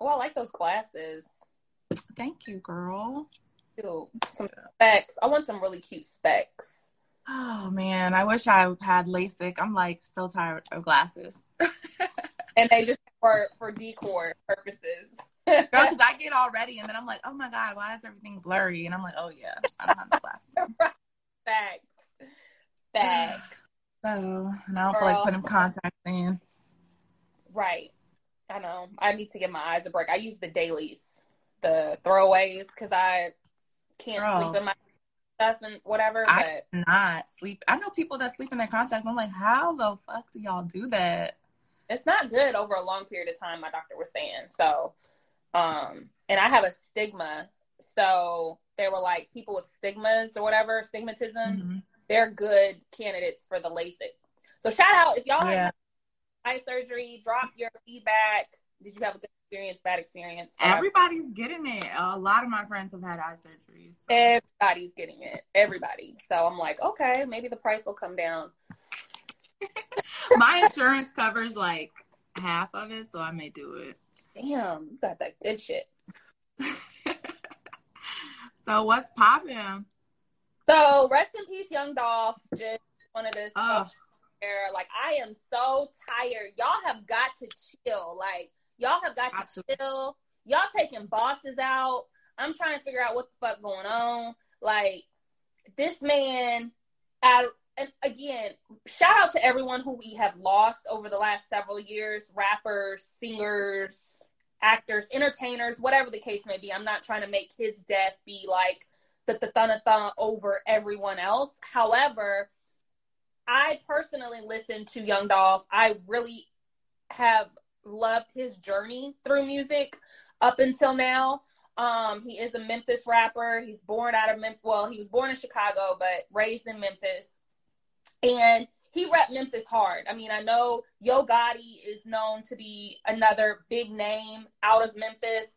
Oh, I like those glasses. Thank you, girl. Ew, some specs. I want some really cute specs. Oh man, I wish I had LASIK. I'm like so tired of glasses. and they just for for decor purposes. Because I get all ready and then I'm like, oh my god, why is everything blurry? And I'm like, oh yeah, I don't have the glasses. Facts. Facts. So, and I don't Girl. feel like putting contacts in. Right. I know. I need to give my eyes a break. I use the dailies, the throwaways, because I can't Girl. sleep in my stuff and whatever. I but not sleep. I know people that sleep in their contacts. I'm like, how the fuck do y'all do that? It's not good over a long period of time. My doctor was saying so. Um, and I have a stigma, so they were like people with stigmas or whatever, stigmatism. Mm-hmm. They're good candidates for the LASIK. So shout out if y'all yeah. have eye surgery, drop your feedback. Did you have a good experience, bad experience? Um, Everybody's getting it. A lot of my friends have had eye surgery. So. Everybody's getting it. Everybody. So I'm like, okay, maybe the price will come down. my insurance covers like half of it, so I may do it. Damn, you got that good shit. so what's popping? So rest in peace, Young Dolph. Just wanted to oh. Like I am so tired. Y'all have got to chill. Like y'all have got Absolutely. to chill. Y'all taking bosses out. I'm trying to figure out what the fuck going on. Like this man and again, shout out to everyone who we have lost over the last several years, rappers, singers, actors, entertainers, whatever the case may be. I'm not trying to make his death be like the the thana over everyone else. However, I personally listen to Young Dolph. I really have loved his journey through music up until now. Um, he is a Memphis rapper. He's born out of Memphis. Well, he was born in Chicago, but raised in Memphis. And he rep Memphis hard. I mean, I know Yo Gotti is known to be another big name out of Memphis.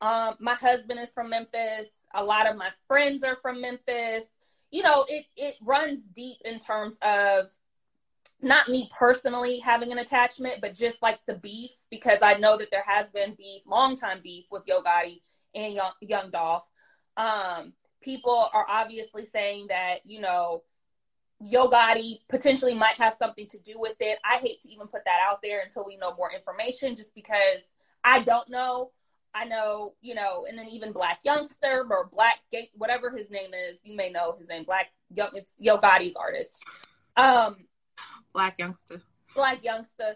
Um, my husband is from Memphis. A lot of my friends are from Memphis you know, it it runs deep in terms of not me personally having an attachment, but just like the beef, because I know that there has been beef, long time beef with Yo Gotti and Young, Young Dolph. Um, people are obviously saying that, you know, Yo Gotti potentially might have something to do with it. I hate to even put that out there until we know more information, just because I don't know. I know, you know, and then even Black Youngster or Black Gate, whatever his name is, you may know his name, Black Young, it's Yo Gotti's artist. Um, Blac Youngsta. Blac Youngsta.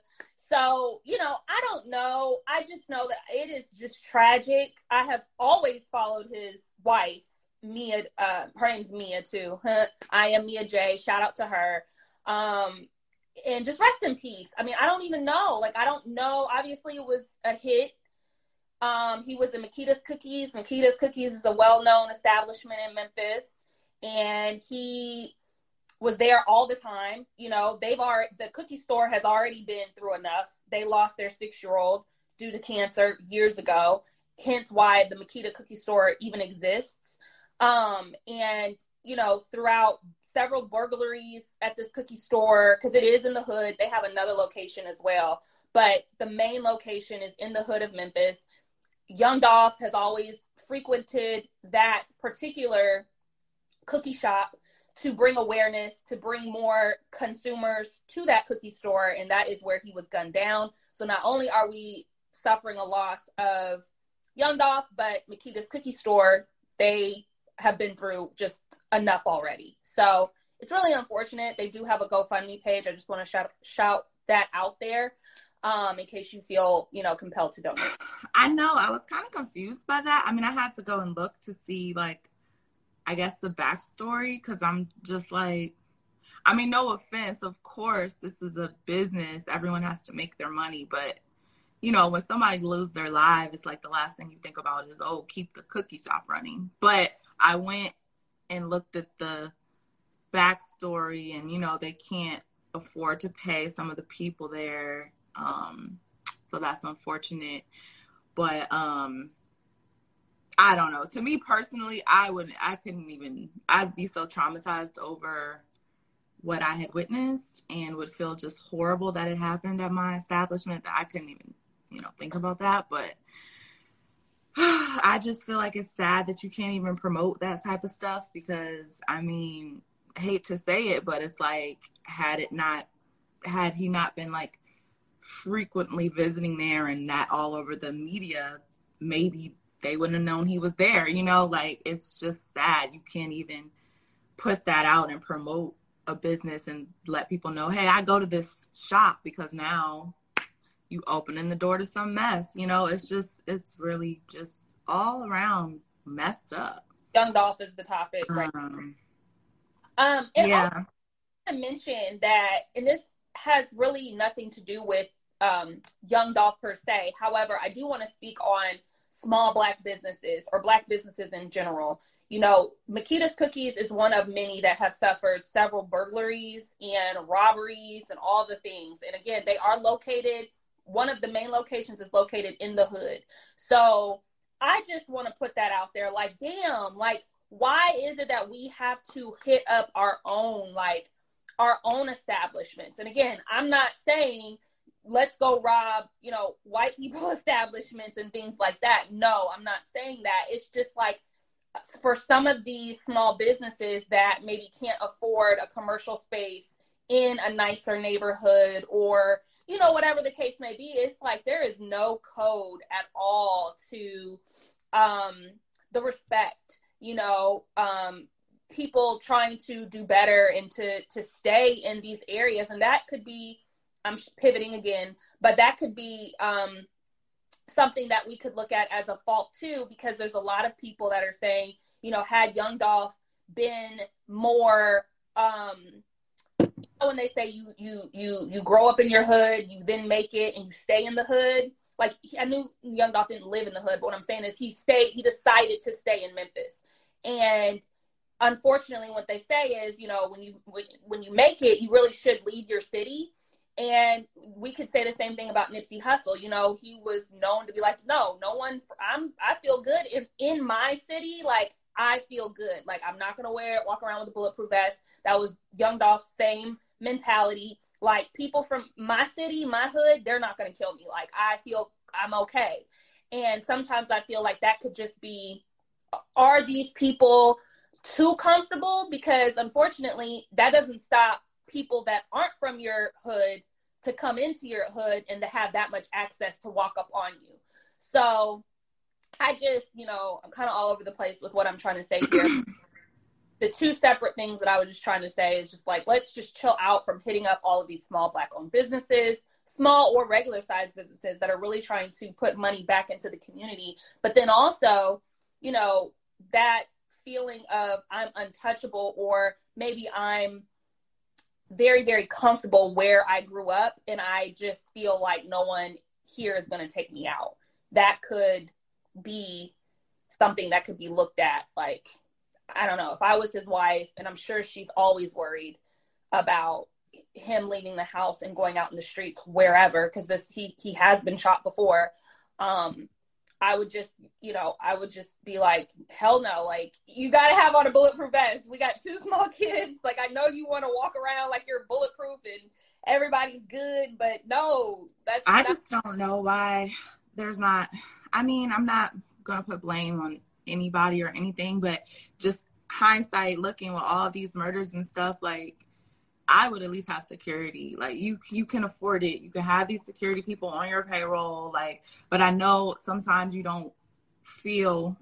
So, you know, I don't know. I just know that it is just tragic. I have always followed his wife, Mia. Uh, her name's Mia too. I am Mia J. Shout out to her. Um, and just rest in peace. I mean, I don't even know. Like, I don't know. Obviously, it was a hit um, he was in Makeda's Cookies. Makeda's Cookies is a well-known establishment in Memphis, and he was there all the time. You know, they've already the cookie store has already been through enough. They lost their six-year-old due to cancer years ago. Hence, why the Makita Cookie Store even exists. Um, and you know, throughout several burglaries at this cookie store, because it is in the hood. They have another location as well, but the main location is in the hood of Memphis. Young Dolph has always frequented that particular cookie shop to bring awareness, to bring more consumers to that cookie store, and that is where he was gunned down. So not only are we suffering a loss of Young Dolph, but Makeda's Cookie Store, they have been through just enough already. So it's really unfortunate. They do have a GoFundMe page. I just want to shout shout that out there um, in case you feel, you know, compelled to donate. I know. I was kind of confused by that. I mean, I had to go and look to see, like, I guess the backstory because I'm just like, I mean, no offense. Of course, this is a business. Everyone has to make their money. But, you know, when somebody loses their life, it's like the last thing you think about is, oh, keep the cookie shop running. But I went and looked at the backstory, and, you know, they can't afford to pay some of the people there um, so that's unfortunate. But um, I don't know. To me personally, I wouldn't. I couldn't even. I'd be so traumatized over what I had witnessed and would feel just horrible that it happened at my establishment that I couldn't even, you know, think about that. But I just feel like it's sad that you can't even promote that type of stuff because I mean, I hate to say it, but it's like had it not had he not been like frequently visiting there and not all over the media, maybe they wouldn't have known he was there. You know, like it's just sad. You can't even put that out and promote a business and let people know, hey, I go to this shop because now you opening the door to some mess. You know, it's just it's really just all around messed up. Young Dolph is the topic, right? Um, um and yeah. I mention that, and this has really nothing to do with um, Young Dolph per se. However, I do want to speak on small black businesses or black businesses in general. You know, Makeda's Cookies is one of many that have suffered several burglaries and robberies and all the things. And again, they are located, one of the main locations is located in the hood. So I just want to put that out there. Like, damn, like, why is it that we have to hit up our own, like, our own establishments? And again, I'm not saying let's go rob, you know, white people establishments and things like that. No, I'm not saying that. It's just like for some of these small businesses that maybe can't afford a commercial space in a nicer neighborhood or you know whatever the case may be it's like there is no code at all to um the respect you know um people trying to do better and to to stay in these areas and that could be I'm pivoting again, but that could be um, something that we could look at as a fault too, because there's a lot of people that are saying, you know, had Young Dolph been more, um, when they say you you you you grow up in your hood, you then make it, and you stay in the hood. Like I knew Young Dolph didn't live in the hood, but what I'm saying is he stayed. He decided to stay in Memphis, and unfortunately, what they say is, you know, when you when, when you make it, you really should leave your city and we could say the same thing about Nipsey Hussle. You know, he was known to be like, no, no one. I'm. I feel good in in my city. Like I feel good. Like I'm not gonna wear it, walk around with a bulletproof vest. That was Young Dolph's same mentality. Like people from my city, my hood, they're not gonna kill me. Like I feel I'm okay. And sometimes I feel like that could just be, are these people too comfortable? Because unfortunately, that doesn't stop people that aren't from your hood to come into your hood and to have that much access to walk up on you. So I just, you know, I'm kind of all over the place with what I'm trying to say here. the two separate things that I was just trying to say is just like, let's just chill out from hitting up all of these small black owned businesses, small or regular sized businesses that are really trying to put money back into the community. But then also, you know, that feeling of I'm untouchable or maybe I'm very, very comfortable where I grew up, and I just feel like no one here is going to take me out. That could be something that could be looked at. Like, I don't know, if I was his wife, and I'm sure she's always worried about him leaving the house and going out in the streets wherever because this he he has been shot before um I would just, you know, I would just be like, hell no, like you got to have on a bulletproof vest. We got two small kids. Like I know you want to walk around like you're bulletproof and everybody's good, but no, that's. I just don't know why there's not. I mean, I'm not gonna put blame on anybody or anything, but just hindsight, looking with all these murders and stuff, like I would at least have security. Like you, you can afford it. You can have these security people on your payroll. Like, but I know sometimes you don't feel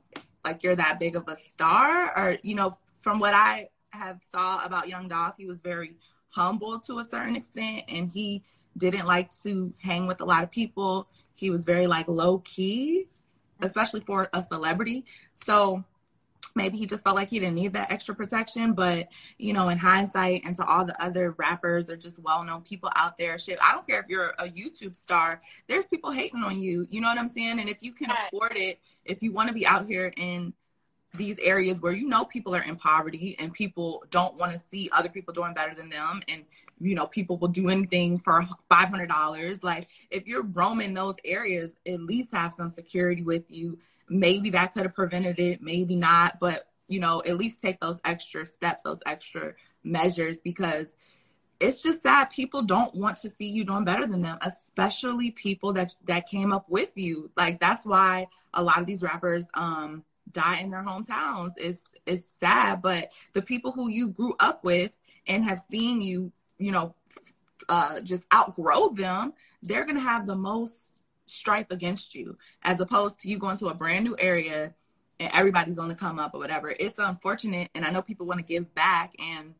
like you're that big of a star, or you know, from what I have saw about Young Dolph, he was very humble to a certain extent, and he didn't like to hang with a lot of people. He was very like low key, especially for a celebrity. So maybe he just felt like he didn't need that extra protection. But, you know, in hindsight, and to all the other rappers or just well known people out there, shit, I don't care if you're a YouTube star, there's people hating on you. You know what I'm saying? And if you can afford it, if you want to be out here in these areas where you know people are in poverty and people don't want to see other people doing better than them and you know people will do anything for $500 like if you're roaming those areas at least have some security with you maybe that could have prevented it, maybe not, but you know, at least take those extra steps, those extra measures because it's just sad people don't want to see you doing better than them especially people that that came up with you. Like that's why a lot of these rappers um die in their hometowns. It's it's sad but the people who you grew up with and have seen you you know uh just outgrow them they're gonna have the most strife against you as opposed to you going to a brand new area and everybody's going to come up or whatever. It's unfortunate and i know people want to give back and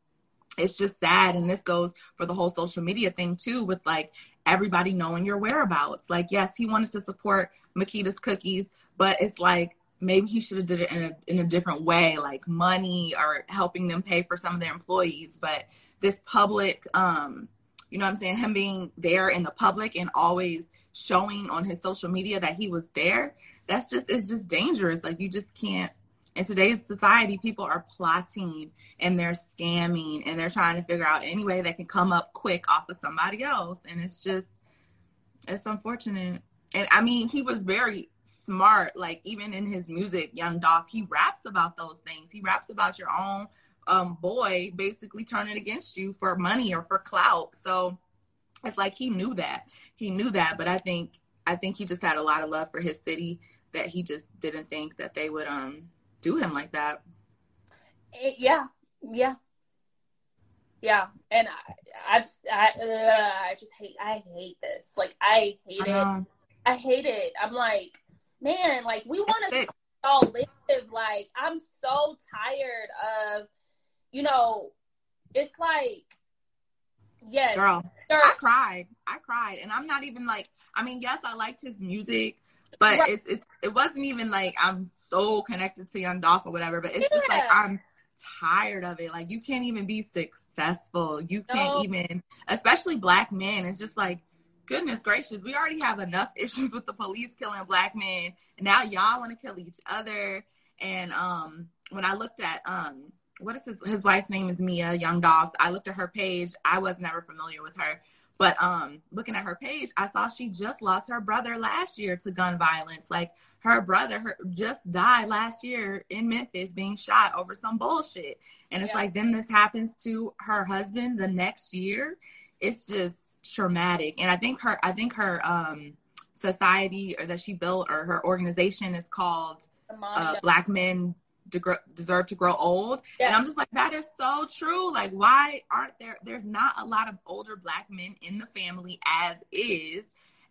it's just sad. And this goes for the whole social media thing too with like everybody knowing your whereabouts. Like yes he wanted to support makeda's cookies but it's like maybe he should have did it in a, in a different way like money or helping them pay for some of their employees. But this public um you know what i'm saying? Him being there in the public and always showing on his social media that he was there that's just it's just dangerous like you just can't in today's society, people are plotting and they're scamming and they're trying to figure out any way they can come up quick off of somebody else. And it's just, it's unfortunate. And I mean, he was very smart. Like even in his music, Young Dolph, he raps about those things. He raps about your own um, boy basically turning against you for money or for clout. So it's like he knew that. He knew that. But I think I think he just had a lot of love for his city that he just didn't think that they would um do him like that. It, yeah, yeah, yeah. And I, I've I, uh, I just hate I hate this. Like I hate I it. I hate it. I'm like, man, like we want to all live. Like I'm so tired of, you know, it's like, yes, girl. girl. I cried. I cried, and I'm not even like. I mean, yes, I liked his music but right. it's, it's it wasn't even like I'm so connected to Young Dolph or whatever. But it's yeah. just like I'm tired of it. Like you can't even be successful. You can't no. even, especially black men. It's just like goodness gracious, we already have enough issues with the police killing black men. Now y'all want to kill each other. And um, when I looked at um, what is his his wife's name is Mia Young Dolph. I looked at her page. I was never familiar with her. But um, looking at her page, I saw she just lost her brother last year to gun violence. Like her brother her, just died last year in Memphis being shot over some bullshit. And it's yeah. like then this happens to her husband the next year. It's just traumatic. And I think her I think her um society or that she built or her organization is called uh, Black Men deserve to grow old. And I'm just like, that is so true. Like, why aren't there, there's not a lot of older black men in the family as is.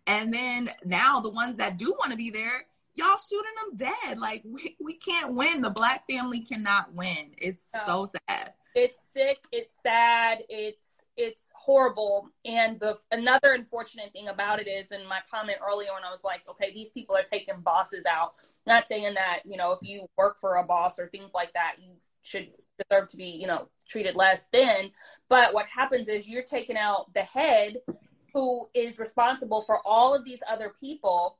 And then now the ones that do want to be there, y'all shooting them dead. Like, we, we can't win. The black family cannot win. It's no. so sad. It's sick. It's sad. It's, it's horrible. And the another unfortunate thing about it is, in my comment earlier when I was like, okay, these people are taking bosses out. Not saying that you know if you work for a boss or things like that, you should deserve to be you know treated less than. But what happens is you're taking out the head who is responsible for all of these other people,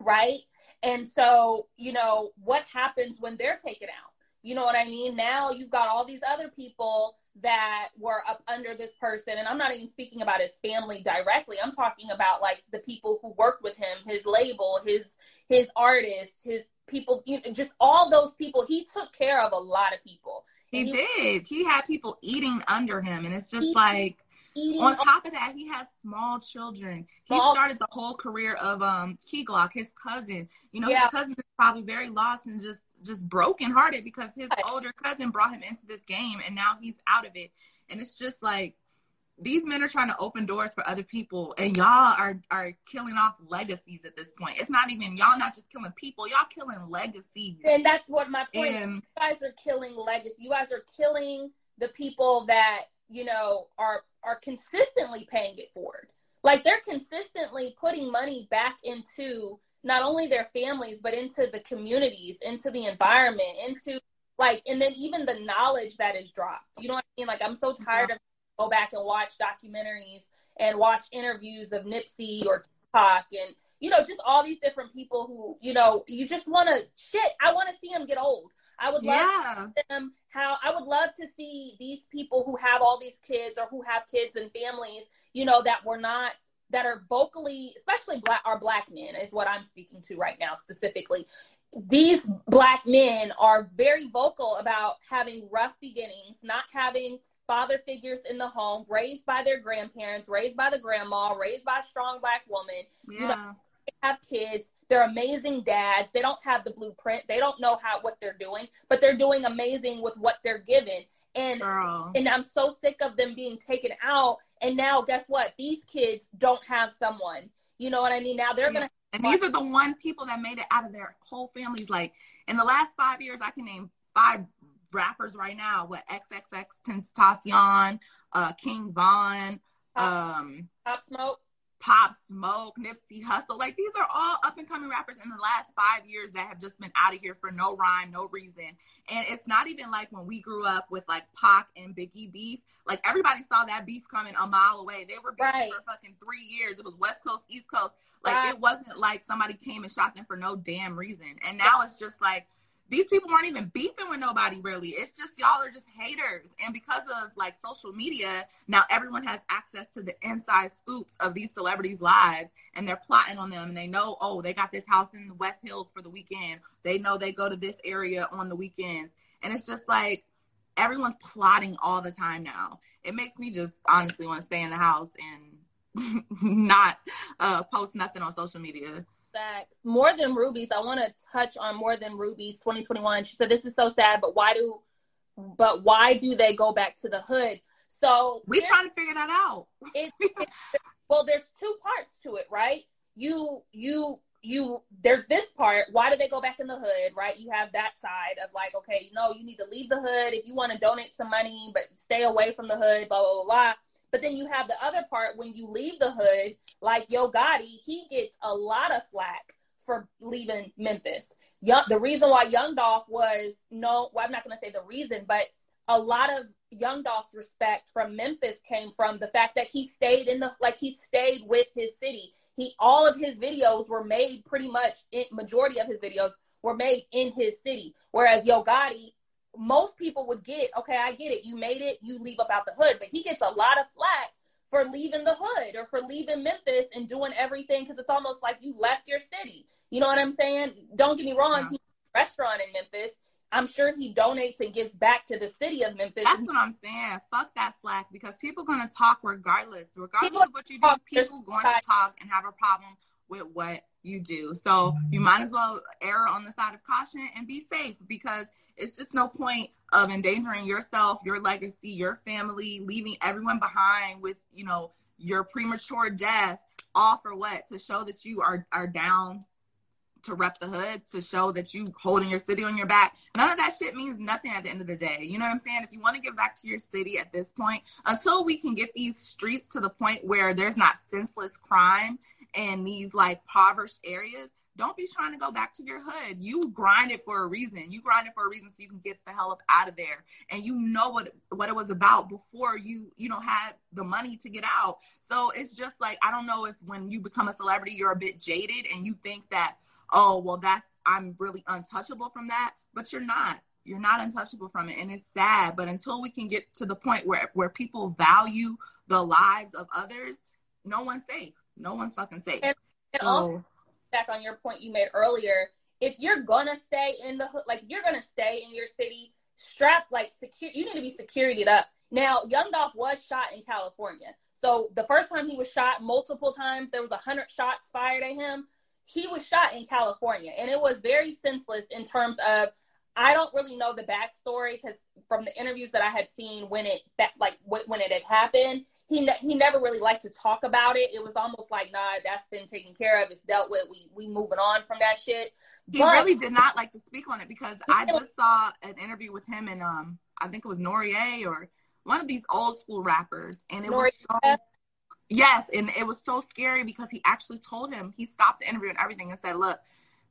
right? And so you know what happens when they're taken out. You know what I mean? Now you've got all these other people that were up under this person and i'm not even speaking about his family directly i'm talking about like the people who worked with him his label his his artists his people you know, just all those people he took care of a lot of people he, he did he had people eating under him and it's just like Eating on top of that, he has small children. He started the whole career of um Key Glock, his cousin. You know, yeah. his cousin is probably very lost and just just brokenhearted because his older cousin brought him into this game and now he's out of it. And it's just like these men are trying to open doors for other people and y'all are are killing off legacies at this point. It's not even y'all not just killing people, y'all killing legacies. And that's what my point and, is. You guys are killing legacy. You guys are killing the people that, you know, are are consistently paying it forward. Like they're consistently putting money back into not only their families but into the communities into the environment into like and then even the knowledge that is dropped. You know what i mean? Like i'm so tired of go back and watch documentaries and watch interviews of nipsey or tupac and you know just all these different people who you know you just want to shit i want to see them get old. I would love yeah. them how i would love to see these people who have all these kids or who have kids and families you know that were not that are vocally, especially black, are black men is what I'm speaking to right now specifically. These black men are very vocal about having rough beginnings, not having father figures in the home, raised by their grandparents, raised by the grandma, raised by a strong black woman. Yeah. You know, have kids. They're amazing dads. They don't have the blueprint. They don't know how what they're doing, but they're doing amazing with what they're given. And Girl. and I'm so sick of them being taken out. And now guess what? These kids don't have someone. You know what I mean? Now they're gonna And these are the one people that made it out of their whole families. Like in the last five years, I can name five rappers right now. What XXX Tentacion, uh King Von, um Pop Smoke. Pop Smoke, Nipsey Hussle. Like these are all up and coming rappers in the last five years that have just been out of here for no rhyme, no reason. And it's not even like when we grew up with like Pac and Biggie beef. Like everybody saw that beef coming a mile away. They were beefing right. for fucking three years. It was West Coast, East Coast. Like right. it wasn't like somebody came and shot them for no damn reason. And now it's just like these people aren't even beefing with nobody really. It's just y'all are just haters. And because of like social media, now everyone has access to the inside scoops of these celebrities' lives and they're plotting on them and they know, oh, they got this house in the West Hills for the weekend. They know they go to this area on the weekends. And it's just like everyone's plotting all the time now. It makes me just honestly want to stay in the house and not uh, post nothing on social media. Facts. More than rubies. I want to touch on more than rubies 2021. She said, "This is so sad, but why do, but why do they go back to the hood?" So we trying to figure that out. it, it, well, there's two parts to it, right? You, you, you. There's this part. Why do they go back in the hood? Right? You have that side of like, okay, you know, you need to leave the hood if you want to donate some money, but stay away from the hood. Blah blah blah. blah but then you have the other part when you leave the hood, like Yo Gotti, he gets a lot of flack for leaving Memphis. Young, the reason why Young Dolph was no, well, I'm not going to say the reason, but a lot of Young Dolph's respect from Memphis came from the fact that he stayed in the like he stayed with his city. He all of his videos were made pretty much. It, majority of his videos were made in his city, whereas Yo Gotti most people would get, okay, I get it. You made it, you leave up out the hood. But he gets a lot of flack for leaving the hood or for leaving Memphis and doing everything because it's almost like you left your city. You know what I'm saying? Don't get me wrong, yeah. he's a restaurant in Memphis. I'm sure he donates and gives back to the city of Memphis. That's what I'm saying. Fuck that slack because people are gonna talk regardless. Regardless people of what you do, people going to talk and have a problem with what you do. So you might as well err on the side of caution and be safe because it's just no point of endangering yourself, your legacy, your family, leaving everyone behind with, you know, your premature death, all for what? To show that you are are down to rep the hood, to show that you holding your city on your back. None of that shit means nothing at the end of the day. You know what I'm saying? If you want to give back to your city at this point, until we can get these streets to the point where there's not senseless crime in these like impoverished areas, don't be trying to go back to your hood. You grind it for a reason. You grind it for a reason so you can get the hell up out of there. And you know what what it was about before you, you know, had the money to get out. So it's just like I don't know if when you become a celebrity you're a bit jaded and you think that, oh, well that's I'm really untouchable from that, but you're not. You're not untouchable from it and it's sad, but until we can get to the point where where people value the lives of others, no one's safe. No one's fucking safe. And, and so, also on your point you made earlier, if you're gonna stay in the hood, like you're gonna stay in your city, strap like secure. You need to be securityed up. Now, Young Dolph was shot in California. So the first time he was shot multiple times, there was a hundred shots fired at him. He was shot in California, and it was very senseless in terms of I don't really know the backstory because from the interviews that I had seen when it like when it had happened, he ne- he never really liked to talk about it. It was almost like, nah, that's been taken care of. It's dealt with. We we moving on from that shit. He but, really did not like to speak on it because I just saw an interview with him and um I think it was Noreaga or one of these old school rappers, and it was so yes, and it was so scary because he actually told him he stopped the interview and everything and said, look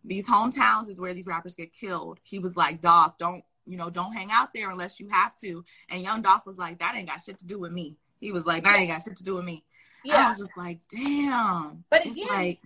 these hometowns is where these rappers get killed. He was like, Dolph, don't, you know, don't hang out there unless you have to. And young Dolph was like, that ain't got shit to do with me. He was like, that ain't got shit to do with me. Yeah. I was just like, damn. But again, like,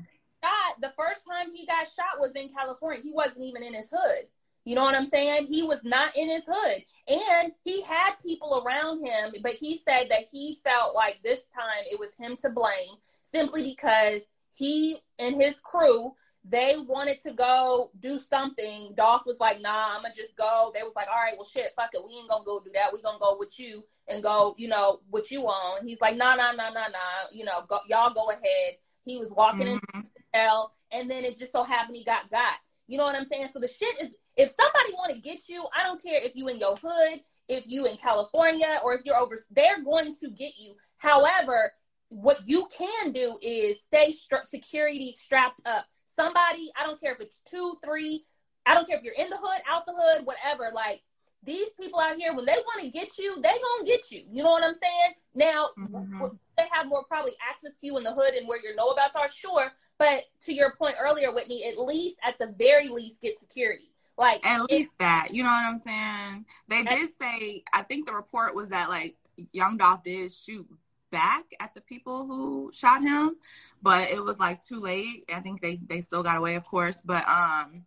shot, the first time he got shot was in California. He wasn't even in his hood. You know what I'm saying? He was not in his hood. And he had people around him, but he said that he felt like this time it was him to blame simply because he and his crew they wanted to go do something. Dolph was like, nah, I'm gonna just go. They was like, all right, well shit, fuck it. We ain't gonna go do that. We gonna go with you and go, you know, what you on. He's like, nah, nah, nah, nah, nah. You know, go, y'all go ahead. He was walking mm-hmm. in hell, and then it just so happened he got got. You know what I'm saying? So the shit is if somebody want to get you, I don't care if you in your hood, if you in California, or if you're over, they're going to get you. However, what you can do is stay security strapped up somebody, I don't care if it's two, three, I don't care if you're in the hood, out the hood, whatever. Like these people out here, when they want to get you, they gonna get you. You know what I'm saying? Now mm-hmm. they have more probably access to you in the hood and where your know abouts are, sure. But to your point earlier, Whitney, at least at the very least get security. Like at least that, you know what I'm saying? They did say, I think the report was that like Young Dolph did shoot back at the people who shot him, but it was like too late. I think they they still got away, of course, but um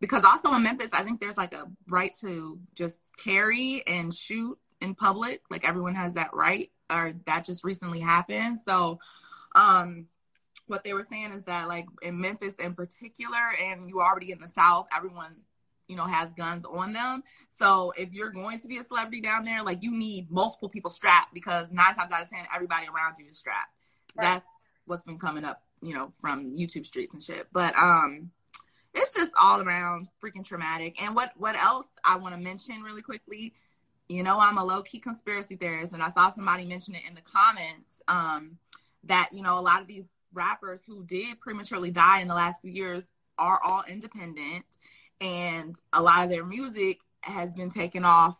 because also in Memphis, I think there's like a right to just carry and shoot in public. Like everyone has that right, or that just recently happened. So, um, what they were saying is that like in Memphis in particular, and you already in the South, everyone you know has guns on them. So if you're going to be a celebrity down there, like you need multiple people strapped because nine times out of ten, everybody around you is strapped. Right. That's what's been coming up, you know, from YouTube streets and shit. But um, it's just all around freaking traumatic. And what what else I want to mention really quickly? You know, I'm a low key conspiracy theorist, and I saw somebody mention it in the comments um, that you know a lot of these rappers who did prematurely die in the last few years are all independent, and a lot of their music has been taken off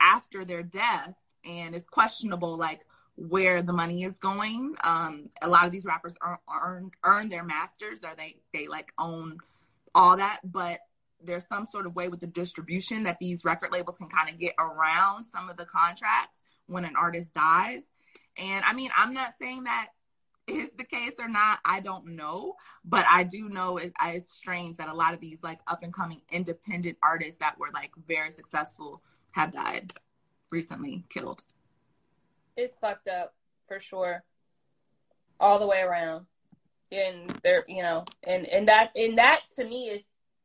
after their death and it's questionable like where the money is going. Um a lot of these rappers earn earn, earn their masters or they they like own all that but there's some sort of way with the distribution that these record labels can kind of get around some of the contracts when an artist dies. And i mean i'm not saying that is the case or not, I don't know. But I do know it, it's strange that a lot of these like up and coming independent artists that were like very successful have died recently, killed. It's fucked up for sure, all the way around. And there, you know, and and that and that to me is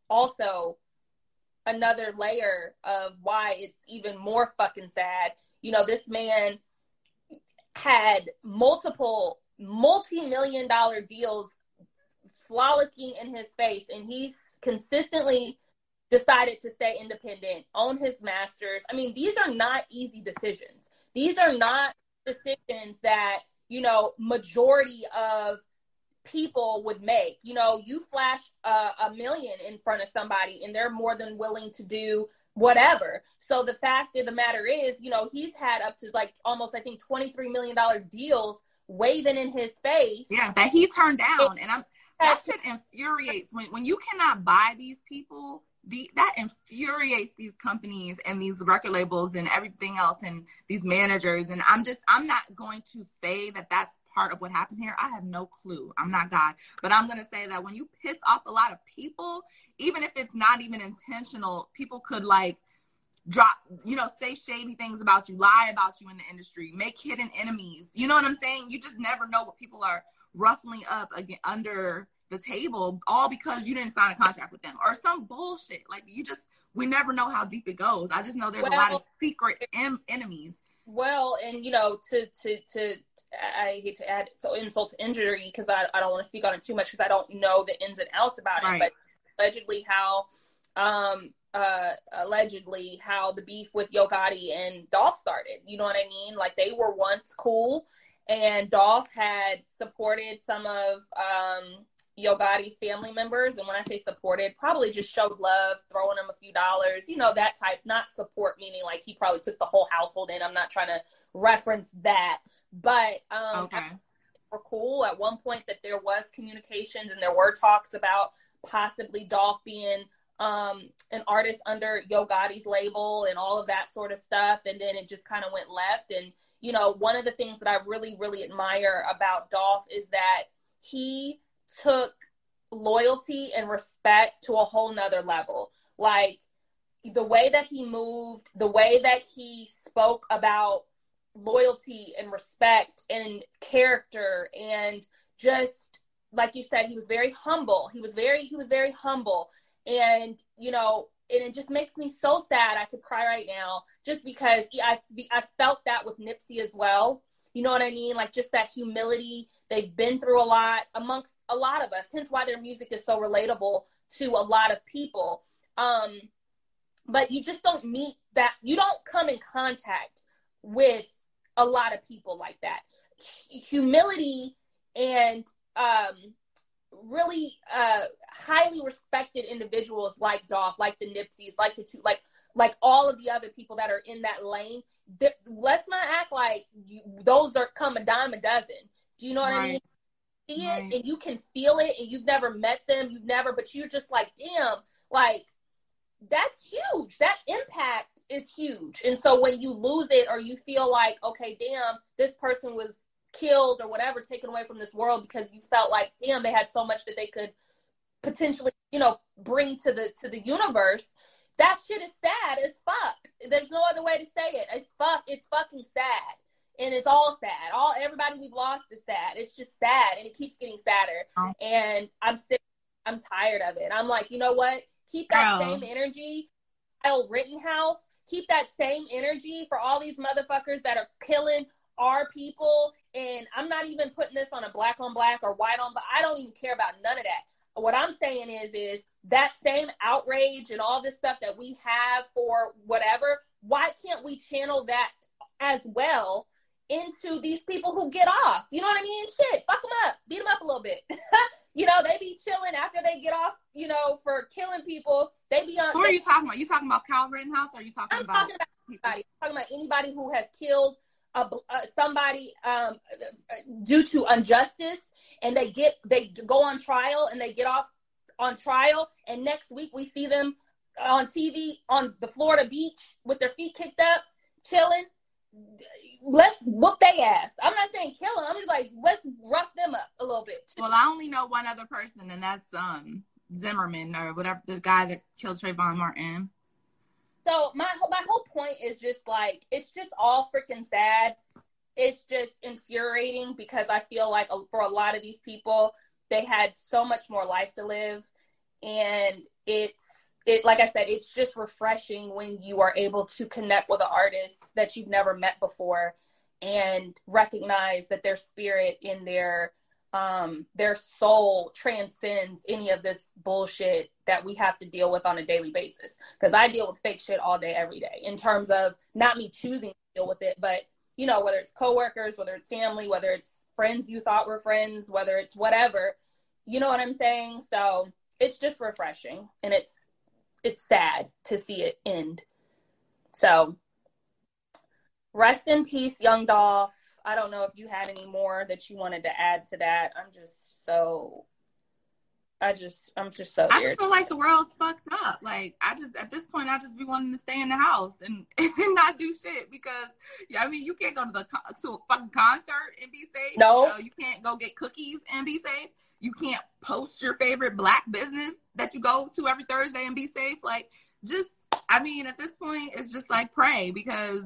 also another layer of why it's even more fucking sad. You know, this man had multiple multi-million dollar deals frolicking in his face and he's consistently decided to stay independent own his masters. I mean these are not easy decisions. These are not decisions that you know majority of people would make. You know you flash a, a million in front of somebody and they're more than willing to do whatever. So the fact of the matter is, you know, he's had up to like almost I think twenty three million dollar deals waving in his face. Yeah, that he turned down. and I'm that shit infuriates when when you cannot buy these people. The, that infuriates these companies and these record labels and everything else and these managers and i'm just i'm not going to say that that's part of what happened here i have no clue i'm not god but i'm going to say that when you piss off a lot of people even if it's not even intentional people could like drop, you know, say shady things about you, lie about you in the industry, make hidden enemies. You know what I'm saying? You just never know what people are ruffling up again under the table, all because you didn't sign a contract with them or some bullshit. Like you just, we never know how deep it goes. I just know there's well, a lot of secret em- enemies. Well, and you know, to to to, I hate to add so insult to injury because I I don't want to speak on it too much because I don't know the ins and outs about right. it, but allegedly how um uh, allegedly how the beef with Yo Gotti and Dolph started. You know what I mean? Like they were once cool, and Dolph had supported some of um, Yo Gotti's family members. And when I say supported, probably just showed love, throwing them a few dollars, you know, that type. Not support meaning like he probably took the whole household in. I'm not trying to reference that, but um, okay. were cool at one point that there was communications and there were talks about possibly Dolph being um, an artist under Yo Gotti's label and all of that sort of stuff. And then it just kind of went left. And, you know, one of the things that I really, really admire about Dolph is that he took loyalty and respect to a whole nother level. Like the way that he moved, the way that he spoke about loyalty and respect and character and just like you said, he was very humble. He was very he was very humble, and you know, and it just makes me so sad. I could cry right now just because I I felt that with Nipsey as well. You know what I mean? Like just that humility. They've been through a lot amongst a lot of us. Hence why their music is so relatable to a lot of people. Um, but you just don't meet that. You don't come in contact with a lot of people like that. Humility and um, really uh, highly respected individuals like Dolph, like the Nipseys, like the two, like like all of the other people that are in that lane. Th- let's not act like you, those are come a dime a dozen. Do you know what right. I mean? See right. it and you can feel it, and you've never met them, you've never, but you're just like, damn, like that's huge. That impact is huge. And so when you lose it or you feel like, okay, damn, this person was killed or whatever taken away from this world because you felt like damn they had so much that they could potentially you know bring to the to the universe. That shit is sad as fuck. There's no other way to say it. It's fuck it's fucking sad. And it's all sad. All everybody we've lost is sad. It's just sad and it keeps getting sadder. Oh. and i'm sick i'm tired of it. I'm like you know what? Keep that same energy Kyle Rittenhouse. Keep that same energy for all these motherfuckers that are killing our people. And I'm not even putting this on a black on black or white on, but I don't even care about none of that. What I'm saying is, is that same outrage and all this stuff that we have for whatever, why can't we channel that as well into these people who get off? You know what I mean? Shit, fuck them up, beat them up a little bit. you know, they be chilling after they get off, you know, for killing people. They be on. Who they, are you talking about? You talking about Kyle Rittenhouse? Or are you talking I'm about? talking about anybody. I'm talking about anybody who has killed a, uh, somebody um, due to injustice and they get they go on trial and they get off on trial and next week we see them on TV on the Florida beach with their feet kicked up chilling. Let's whoop they ass. I'm not saying kill them i'm just like let's rough them up a little bit. Well i only know one other person and that's um zimmerman or whatever the guy that killed trayvon martin so my my whole point is just like it's just all freaking sad. It's just infuriating because I feel like uh, for a lot of these people, they had so much more life to live, and it's it like I said, it's just refreshing when you are able to connect with an artist that you've never met before and recognize that their spirit in their um, their soul transcends any of this bullshit that we have to deal with on a daily basis. Because I deal with fake shit all day, every day, in terms of not me choosing to deal with it, but you know, whether it's coworkers, whether it's family, whether it's friends you thought were friends, whether it's whatever, you know what I'm saying? So it's just refreshing, and it's it's sad to see it end. So rest in peace, young Dolph. I don't know if you had any more that you wanted to add to that. I'm just so I just I'm just so I just feel like the world's fucked up. Like I just at this point I just be wanting to stay in the house and, and not do shit because yeah, I mean you can't go to the to a fucking concert and be safe. No, you, know, you can't go get cookies and be safe. You can't post your favorite black business that you go to every Thursday and be safe. Like just I mean at this point it's just like pray because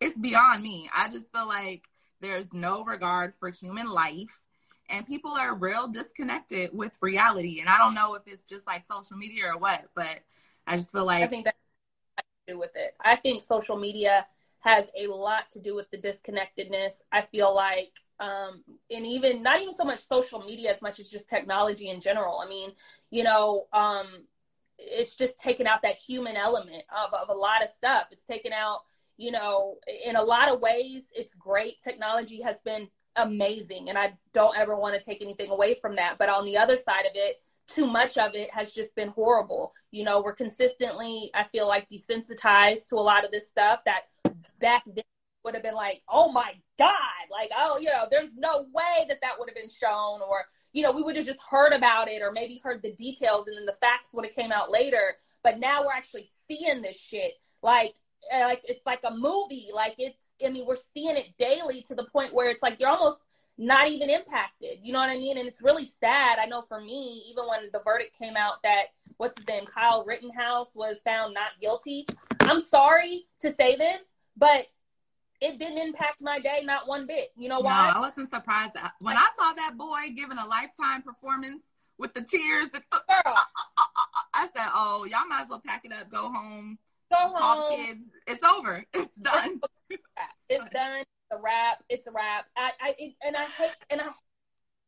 it's beyond me. I just feel like there's no regard for human life and people are real disconnected with reality. And I don't know if it's just like social media or what, but I just feel like I think that to do with it. I think social media has a lot to do with the disconnectedness. I feel like um, and even not even so much social media as much as just technology in general. I mean, you know, um, it's just taken out that human element of, of a lot of stuff. It's taken out you know, in a lot of ways, it's great. Technology has been amazing, and I don't ever want to take anything away from that. But on the other side of it, too much of it has just been horrible. You know, we're consistently, I feel like, desensitized to a lot of this stuff that back then would have been like, oh my God, like, oh, you know, there's no way that that would have been shown, or, you know, we would have just heard about it or maybe heard the details and then the facts would have came out later. But now we're actually seeing this shit. Like, Uh, like it's like a movie. Like it's, I mean, we're seeing it daily to the point where it's like you're almost not even impacted. You know what I mean? And it's really sad. I know for me, even when the verdict came out that what's his name, Kyle Rittenhouse was found not guilty. I'm sorry to say this, but it didn't impact my day not one bit. You know why? No, I wasn't surprised. When I saw that boy giving a lifetime performance with the tears, the, Girl. Uh, uh, I said, "Oh, y'all might as well pack it up, go home, go home, kids. It's over. It's done. It's done. It's a wrap. It's a wrap. I, I, it, and I hate, and I,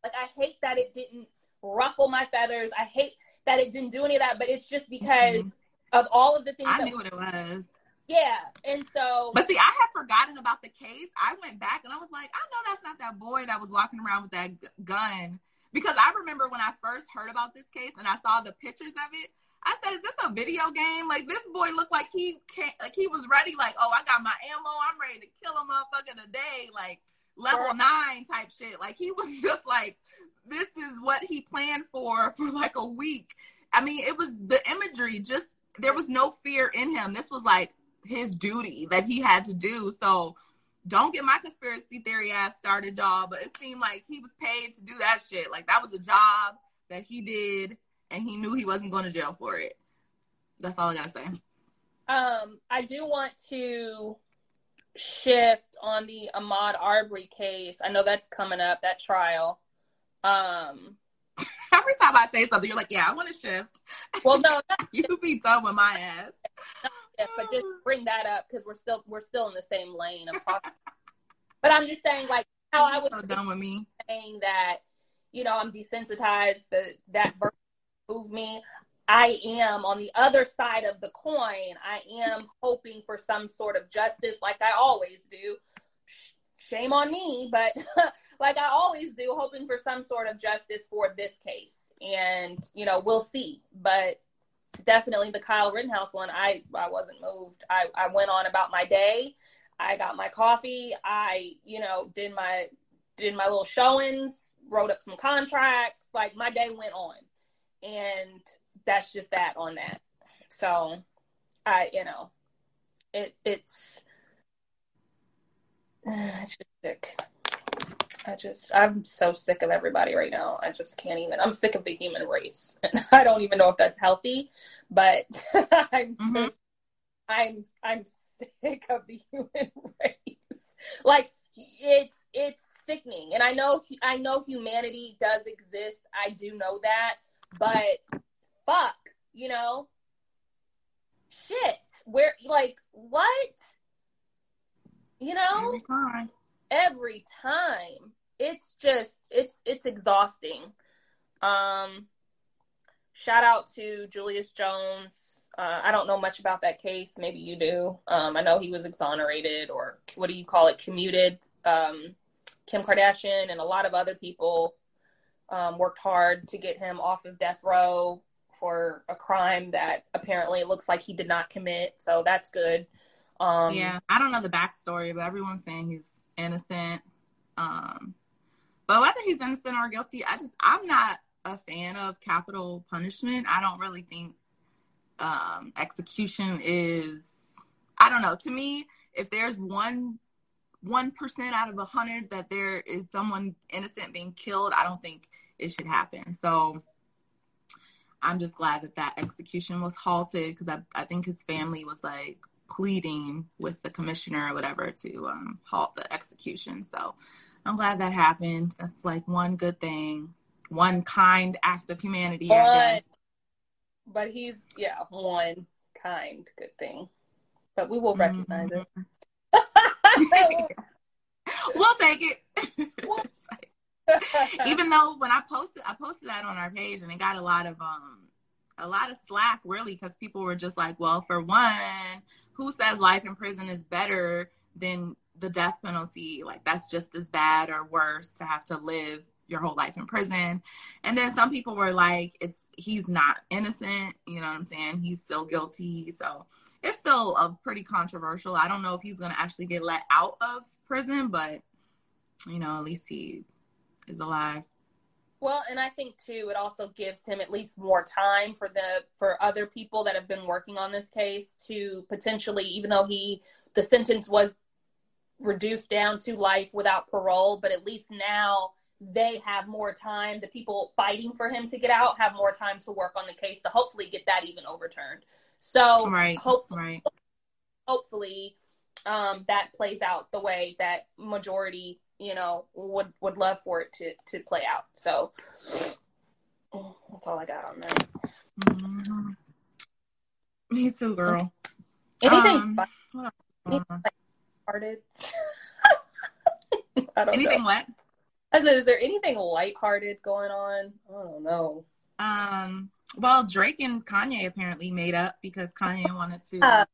like, I hate that it didn't ruffle my feathers. I hate that it didn't do any of that. But it's just because mm-hmm. of all of the things. I knew what it was. Yeah, and so. But see, I had forgotten about the case. I went back and I was like, I know that's not that boy that was walking around with that g- gun because I remember when I first heard about this case and I saw the pictures of it. I said, "Is this a video game? Like this boy looked like he can't, like he was ready. Like, oh, I got my ammo. I'm ready to kill a motherfucker today. Like level Girl. nine type shit. Like he was just like, this is what he planned for for like a week. I mean, it was the imagery. Just there was no fear in him. This was like his duty that he had to do. So don't get my conspiracy theory ass started, y'all. But it seemed like he was paid to do that shit. Like that was a job that he did, and he knew he wasn't going to jail for it. That's all I gotta say. Um, I do want to shift on the Ahmaud Arbery case. I know that's coming up, that trial. Um, Every time I say something, you're like, "Yeah, I want to shift." Well, no, you be done with my ass. But just bring that up because we're still we're still in the same lane of talking. but I'm just saying, like how I was so done with me saying that, you know, I'm desensitized. The that verse moved me. I am on the other side of the coin. I am hoping for some sort of justice, like I always do. Shame on me, but like I always do, hoping for some sort of justice for this case. And you know, we'll see. But definitely the Kyle Rittenhouse one, I, I wasn't moved. I, I went on about my day. I got my coffee. I, you know, did my did my little showings, wrote up some contracts. Like my day went on. And that's just that on that. So I, you know, it it's it's just sick. I just, I'm so sick of everybody right now. I just can't even. I'm sick of the human race. I don't even know if that's healthy, but I'm mm-hmm. just, I'm, I'm sick of the human race. Like it's, it's sickening. And I know, I know humanity does exist. I do know that, but fuck, you know, shit. Where, like, what? You know? Every time. It's just it's it's exhausting. Um shout out to Julius Jones. Uh, I don't know much about that case. Maybe you do. Um, I know he was exonerated or what do you call it, commuted. Um, Kim Kardashian and a lot of other people um, worked hard to get him off of death row for a crime that apparently it looks like he did not commit. So that's good. Um, yeah, I don't know the backstory, but everyone's saying he's innocent. Um, but whether he's innocent or guilty, I just I'm not a fan of capital punishment. I don't really think um, execution is. I don't know. To me, if there's one one percent out of a hundred that there is someone innocent being killed, I don't think it should happen. So I'm just glad that that execution was halted because I I think his family was like, pleading with the commissioner or whatever to um, halt the execution. So I'm glad that happened. That's like one good thing, one kind act of humanity, but, I guess. But he's, yeah, one kind good thing. But we will recognize mm-hmm. it. we'll take it. Even though when I posted, I posted that on our page and it got a lot of um a lot of slack really because people were just like, well, for one, who says life in prison is better than the death penalty? Like that's just as bad or worse to have to live your whole life in prison. And then some people were like, it's he's not innocent, you know what I'm saying? He's still guilty. So it's still a pretty controversial. I don't know if he's gonna actually get let out of prison, but you know, at least he is alive. Well, and I think too, it also gives him at least more time for the for other people that have been working on this case to potentially, even though he the sentence was reduced down to life without parole, but at least now they have more time. The people fighting for him to get out have more time to work on the case to hopefully get that even overturned. So right, hopefully, right. hopefully, um, that plays out the way that majority, you know, would would love for it to to play out. So that's all I got on that. Mm-hmm. Me too, girl. Anything um, anything know. what? I said, is there anything lighthearted going on? I don't know. Um. Well, Drake and Kanye apparently made up because Kanye wanted to uh,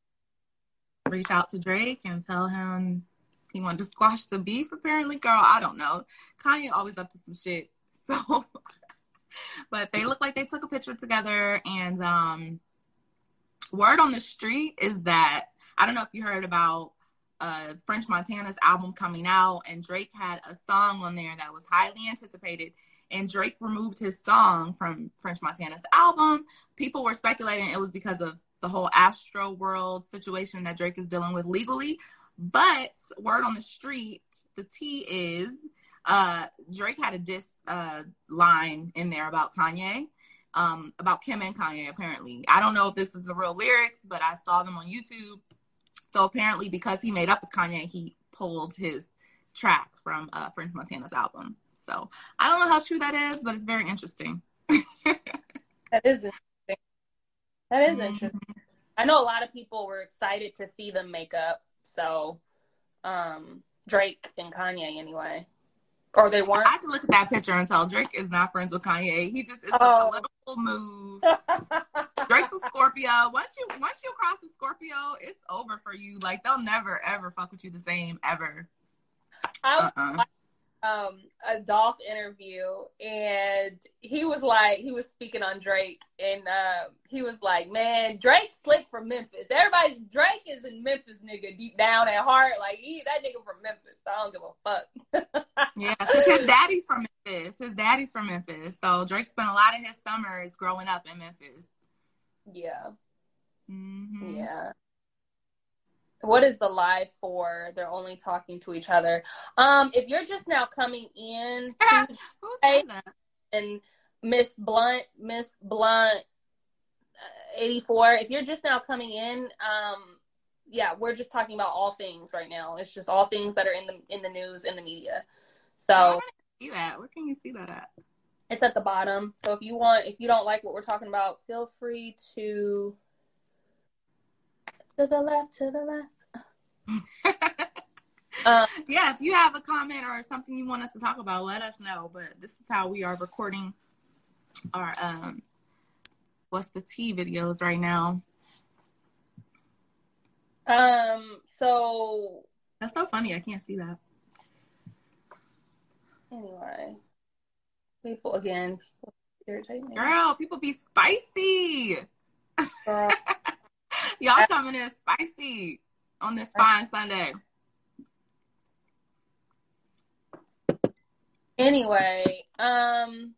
reach out to Drake and tell him he wanted to squash the beef. Apparently, girl, I don't know. Kanye always up to some shit. So, but they look like they took a picture together. And um, word on the street is that I don't know if you heard about uh, French Montana's album coming out, and Drake had a song on there that was highly anticipated. And Drake removed his song from French Montana's album. People were speculating it was because of the whole Astroworld situation that Drake is dealing with legally. But word on the street, the T is uh, Drake had a diss uh, line in there about Kanye, um, about Kim and Kanye, apparently. I don't know if this is the real lyrics, but I saw them on YouTube. So apparently, because he made up with Kanye, he pulled his track from uh, French Montana's album. So I don't know how true that is, but it's very interesting. that is interesting. That is mm-hmm. interesting. I know a lot of people were excited to see them make up. So, um, Drake and Kanye, anyway. Or they weren't. I can look at that picture and tell Drake is not friends with Kanye. He just is oh. a political move. Drake's a Scorpio. Once you once you cross the Scorpio, it's over for you. Like they'll never ever fuck with you the same ever. I, uh-uh um a Dolph interview and he was like he was speaking on Drake and uh, he was like, Man, Drake slick from Memphis. Everybody Drake is in Memphis nigga deep down at heart. Like he that nigga from Memphis. I don't give a fuck. yeah, his daddy's from Memphis. His daddy's from Memphis. So Drake spent a lot of his summers growing up in Memphis. Yeah. Mm-hmm. Yeah what is the live for? They're only talking to each other. Um, if you're just now coming in and Miss Blunt, Miss Blunt, uh, 84. If you're just now coming in, um, yeah, we're just talking about all things right now. It's just all things that are in the in the news in the media. So see that. Where can you see that at? It's at the bottom. So if you want, if you don't like what we're talking about, feel free to to the left, to the left. uh, yeah, if you have a comment or something you want us to talk about, let us know. But this is how we are recording our um, what's the T videos right now. Um. So that's so funny. I can't see that. Anyway, people again. People irritate me. Girl, people be spicy. Girl. Y'all coming in spicy on this fine Sunday. Anyway, um,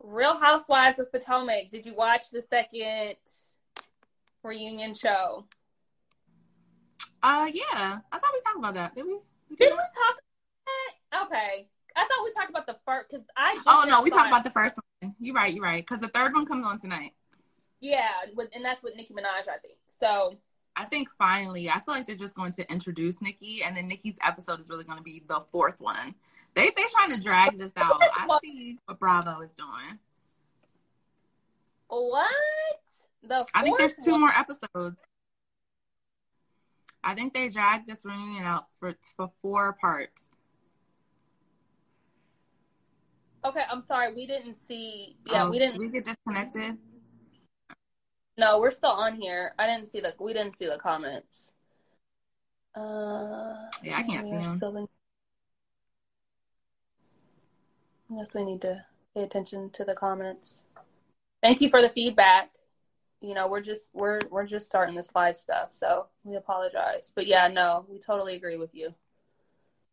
Real Housewives of Potomac. Did you watch the second reunion show? Uh, yeah. I thought we talked about that. Did we? Did, did we talk about that? Okay. I thought we talked about the first because I. oh no, we talked about the first one. You're right. You're right. Because the third one comes on tonight. Yeah, with, and that's with Nicki Minaj, I think. So I think finally, I feel like they're just going to introduce Nicki, and then Nicki's episode is really going to be the fourth one. They they trying to drag this out. I see what Bravo is doing. What? The I think there's two one? more episodes. I think they dragged this reunion out for for four parts. Okay, I'm sorry. We didn't see. Yeah, oh, we didn't. We get disconnected. No, we're still on here. I didn't see the we didn't see the comments. Uh, yeah, I can't see them. Still in... I guess we need to pay attention to the comments. Thank you for the feedback. You know, we're just we're we're just starting this live stuff, so we apologize. But yeah, no, we totally agree with you.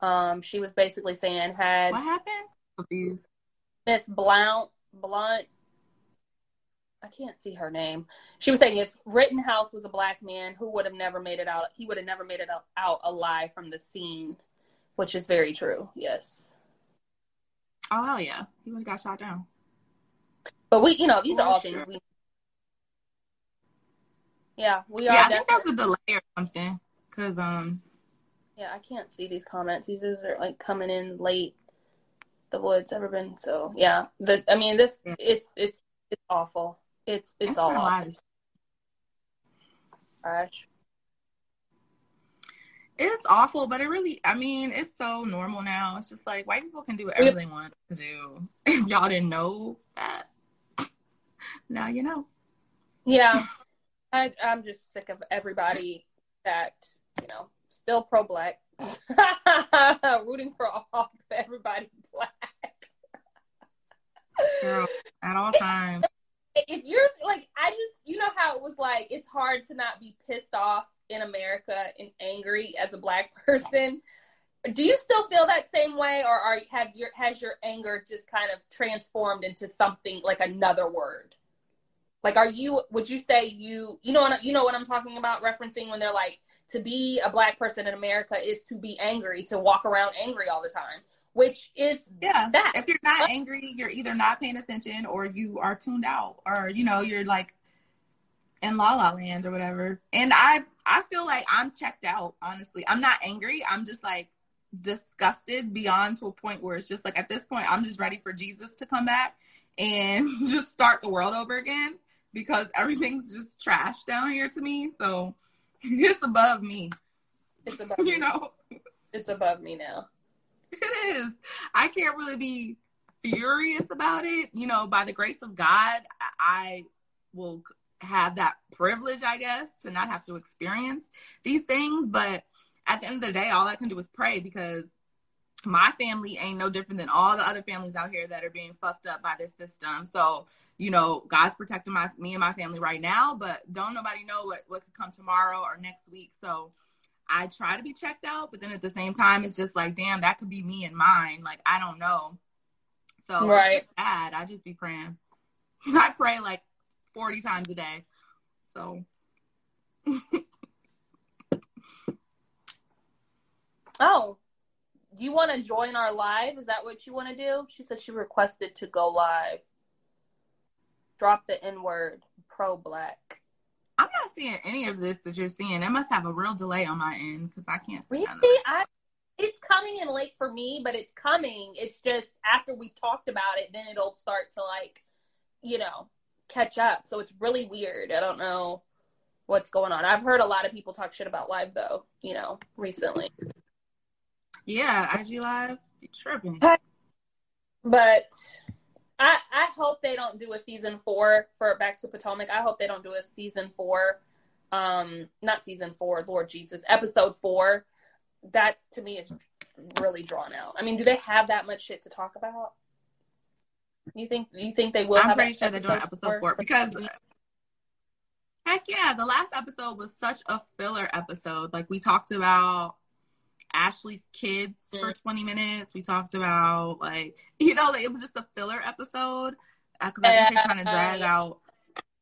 Um, she was basically saying had what happened? Miss Blount Blunt I can't see her name. She was saying if Rittenhouse was a black man, who would have never made it out? He would have never made it out alive from the scene, which is very true. Yes. Oh hell yeah, he would have got shot down. But we, you know, these are all sure. things we. Yeah, we are. Yeah, I think there's a delay or something Cause um. Yeah, I can't see these comments. These are like coming in late. The wood's ever been so yeah. The I mean this it's it's it's awful. It's it's, all. It's awful, but it really, I mean, it's so normal now. It's just like white people can do whatever they want to do. If y'all didn't know that, now you know. Yeah. I, I'm just sick of everybody that, you know, still pro black, rooting for all for everybody black. Girl, at all times. If you're like, I just, you know how it was like, it's hard to not be pissed off in America and angry as a black person. Do you still feel that same way, or are have your has your anger just kind of transformed into something like another word? Like, are you? Would you say you? You know what? You know what I'm talking about? Referencing when they're like, to be a black person in America is to be angry, to walk around angry all the time, which is yeah. That if you're not angry, you're either not paying attention or you are tuned out, or you know, you're like in La La Land or whatever. And I I feel like I'm checked out, honestly. I'm not angry. I'm just like disgusted beyond to a point where it's just like at this point I'm just ready for Jesus to come back and just start the world over again because everything's just trash down here to me. So it's above me. It's above you know. It's above me now. It is. I can't really be furious about it. You know, by the grace of God, I will have that privilege, I guess, to not have to experience these things. But at the end of the day, all I can do is pray because my family ain't no different than all the other families out here that are being fucked up by this system. So, you know, God's protecting my me and my family right now, but don't nobody know what, what could come tomorrow or next week. So I try to be checked out, but then at the same time, it's just like, damn, that could be me and mine. Like, I don't know. So right. it's sad. I just be praying. I pray like 40 times a day. So. oh, you want to join our live? Is that what you want to do? She said she requested to go live. Drop the N word, pro black. I'm not seeing any of this that you're seeing. It must have a real delay on my end because I can't see really. I, it's coming in late for me, but it's coming. It's just after we've talked about it, then it'll start to like, you know, catch up. So it's really weird. I don't know what's going on. I've heard a lot of people talk shit about live though, you know, recently. Yeah, IG live, tripping. But I I hope they don't do a season four for Back to Potomac. I hope they don't do a season four. Um, not season four, Lord Jesus, episode four. That to me is really drawn out. I mean, do they have that much shit to talk about? You think you think they will? I'm pretty sure they're doing episode four, four because heck yeah, the last episode was such a filler episode. Like we talked about Ashley's kids mm. for 20 minutes. We talked about like you know like, it was just a filler episode because uh, I think they're trying to drag out.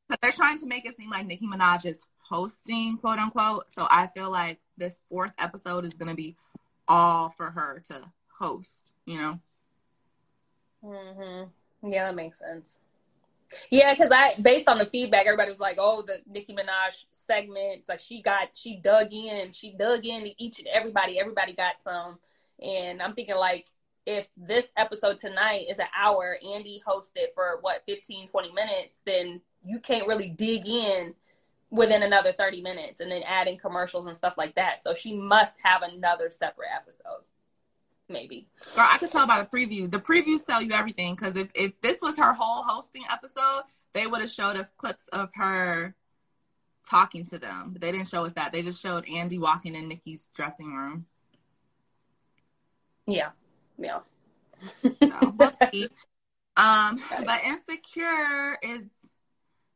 But they're trying to make it seem like Nicki Minaj is hosting, quote unquote. So I feel like this fourth episode is gonna be all for her to host. You know. Mhm. Yeah, that makes sense. Yeah, because I based on the feedback, everybody was like, "Oh, the Nicki Minaj segment, like she got, she dug in, she dug in each and everybody, everybody got some." And I'm thinking like, if this episode tonight is an hour, Andy hosted for what 15, 20 minutes, then you can't really dig in within another 30 minutes, and then adding commercials and stuff like that. So she must have another separate episode maybe. Girl, I could tell by the preview. The previews tell you everything because if, if this was her whole hosting episode, they would have showed us clips of her talking to them. But they didn't show us that. They just showed Andy walking in Nicki's dressing room. Yeah. Yeah. so, we'll see. Um, but Insecure is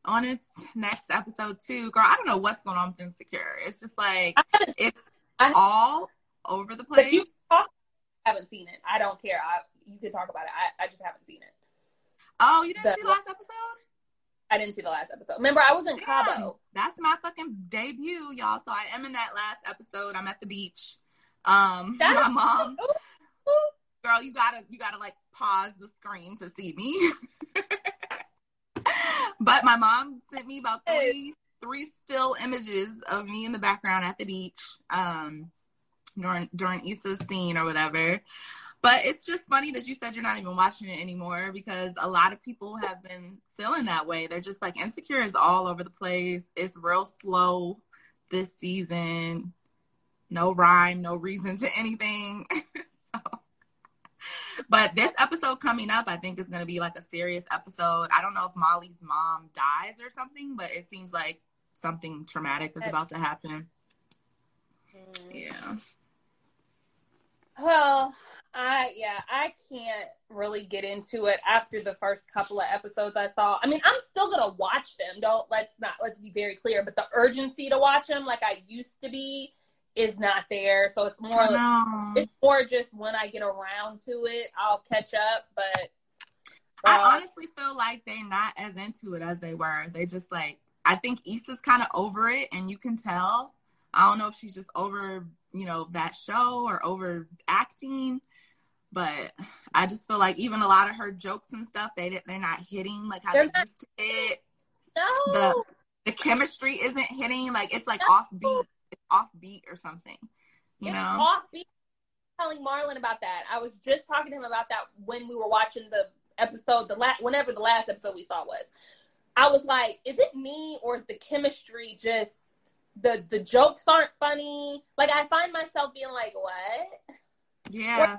on its next episode too. Girl, I don't know what's going on with Insecure. It's just like it's all over the place. You talk haven't seen it. I don't care. I you can talk about it. I, I just haven't seen it. Oh, you didn't the, see the last episode? I didn't see the last episode. Remember, I was in Damn, Cabo. That's my fucking debut, y'all. So I am in that last episode. I'm at the beach. Um, that's my mom. Girl, you gotta you gotta like pause the screen to see me. but my mom sent me about three three still images of me in the background at the beach um, during during Issa's scene or whatever. But it's just funny that you said you're not even watching it anymore because a lot of people have been feeling that way. They're just like insecure is all over the place. It's real slow this season. No rhyme, no reason to anything. so. But this episode coming up, I think is going to be like a serious episode. I don't know if Molly's mom dies or something, but it seems like something traumatic is about to happen. Mm. Yeah. Well, I yeah, I can't really get into it after the first couple of episodes I saw. I mean, I'm still gonna watch them. Don't let's not let's be very clear. But the urgency to watch them, like I used to be, is not there. So it's more like, it's more just when I get around to it, I'll catch up. But uh, I honestly feel like they're not as into it as they were. They just like I think Issa's kind of over it, and you can tell. I don't know if she's just over you know that show or over acting but I just feel like even a lot of her jokes and stuff they they're not hitting like how they're they not, used to hit. No. The the chemistry isn't hitting like it's like no. offbeat, it's offbeat or something. You it's know, offbeat. Telling Marlon about that. I was just talking to him about that when we were watching the episode, the last whenever the last episode we saw was. I was like, is it me or is the chemistry just the the jokes aren't funny. Like I find myself being like, "What?" Yeah.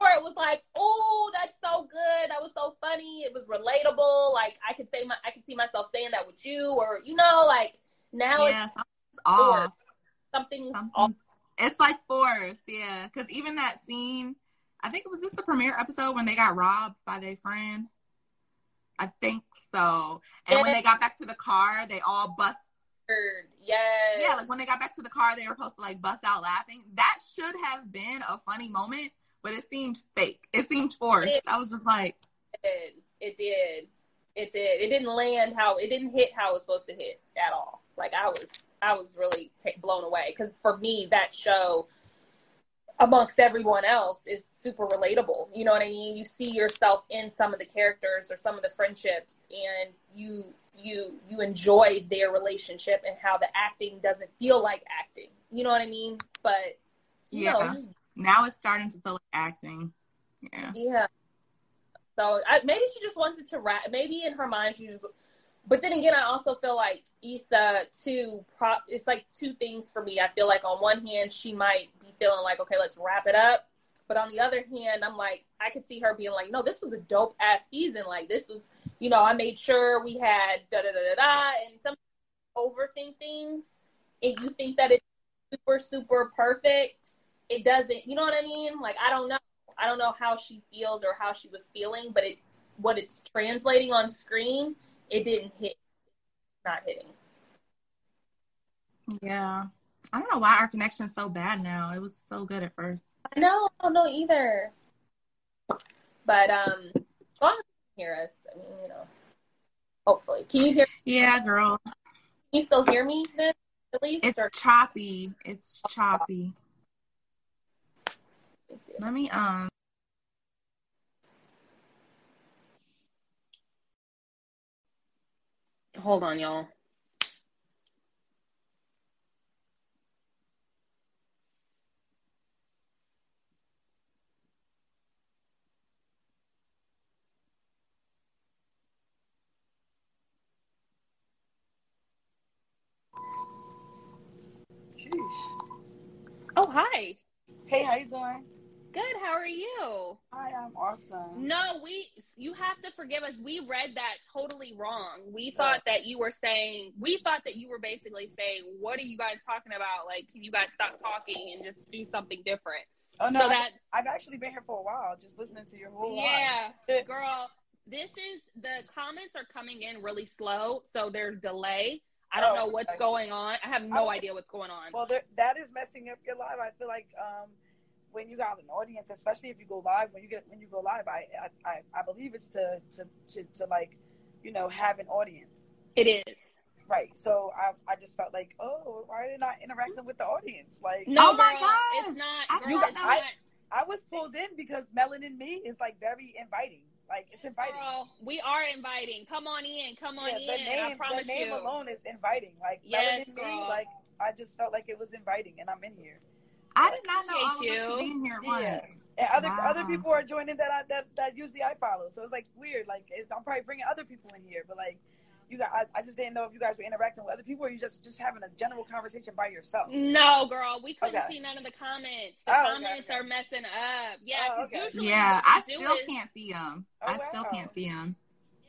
Or, it was like, "Oh, that's so good. That was so funny. It was relatable. Like I could say my I could see myself saying that with you, or you know, like now yeah, it's off. Something's, something's off. It's like forced, yeah. Because even that scene, I think it was this the premiere episode when they got robbed by their friend. I think so. And yeah. when they got back to the car, they all bust Yes. Yeah, like when they got back to the car, they were supposed to like bust out laughing. That should have been a funny moment, but it seemed fake. It seemed forced. It, I was just like, it did. It did. It did. It didn't land how it didn't hit how it was supposed to hit at all. Like I was, I was really t- blown away because for me that show, amongst everyone else, is super relatable. You know what I mean? You see yourself in some of the characters or some of the friendships, and you you you enjoy their relationship and how the acting doesn't feel like acting. You know what I mean? But yeah, know, now it's starting to feel like acting. Yeah. Yeah. So I, maybe she just wanted to rap. Maybe in her mind she just. But then again, I also feel like Issa too. Prop. It's like two things for me. I feel like on one hand she might be feeling like, okay, let's wrap it up. But on the other hand, I'm like, I could see her being like, no, this was a dope ass season. Like this was you know, I made sure we had da da da da da, and some overthink things, and you think that it's super super perfect. It doesn't. You know what I mean? Like I don't know. I don't know how she feels or how she was feeling, but it what it's translating on screen, it didn't hit. Not hitting. Yeah. I don't know why our connection's so bad now. It was so good at first. I know, I don't know either. But um as long as hear us, I mean, you know, hopefully. Can you hear? Yeah, girl. Can you still hear me then? At least it's or? choppy. It's choppy. Let me, Let me um. Hold on, y'all. Oh, hi. Hey, how you doing? Good. How are you? Hi, I'm awesome. No, we. You have to forgive us. We read that totally wrong. We thought that you were saying. We thought that you were basically saying, "What are you guys talking about? Like, can you guys stop talking and just do something different?" Oh no, so that I've actually been here for a while, just listening to your whole. Yeah, girl. This is the comments are coming in really slow, so there's delay. I don't oh, know what's okay. going on. I have no idea what's going on. Well, there, that is messing up your live. I feel like um, when you got an audience, especially if you go live, when you get when you go live, I I, I believe it's to, to to to like, you know, have an audience. It is. Right. So I I just felt like, oh, why are they not interacting with the audience? Like, no, oh my god, it's not. Girl, you, it's I, not. I was pulled in because Melanin Me is like very inviting. Like it's inviting. Girl, we are inviting. Come on in. Come on yeah, in. The name, I promise the name you. alone is inviting. Like yes, girl. Me, like I just felt like it was inviting, and I'm in here. I did not know all you. of us being here yeah. once. And other wow. other people are joining that I, that that usually I follow. So it's like weird. Like I'm probably bringing other people in here, but like you got I, I, just didn't know if you guys were interacting with other people or you just just having a general conversation by yourself. No, girl, we couldn't okay. see none of the comments. The oh, comments okay, okay. are messing up. Yeah, oh, okay. yeah, I still is... can't see them. Oh, I wow. still can't see them.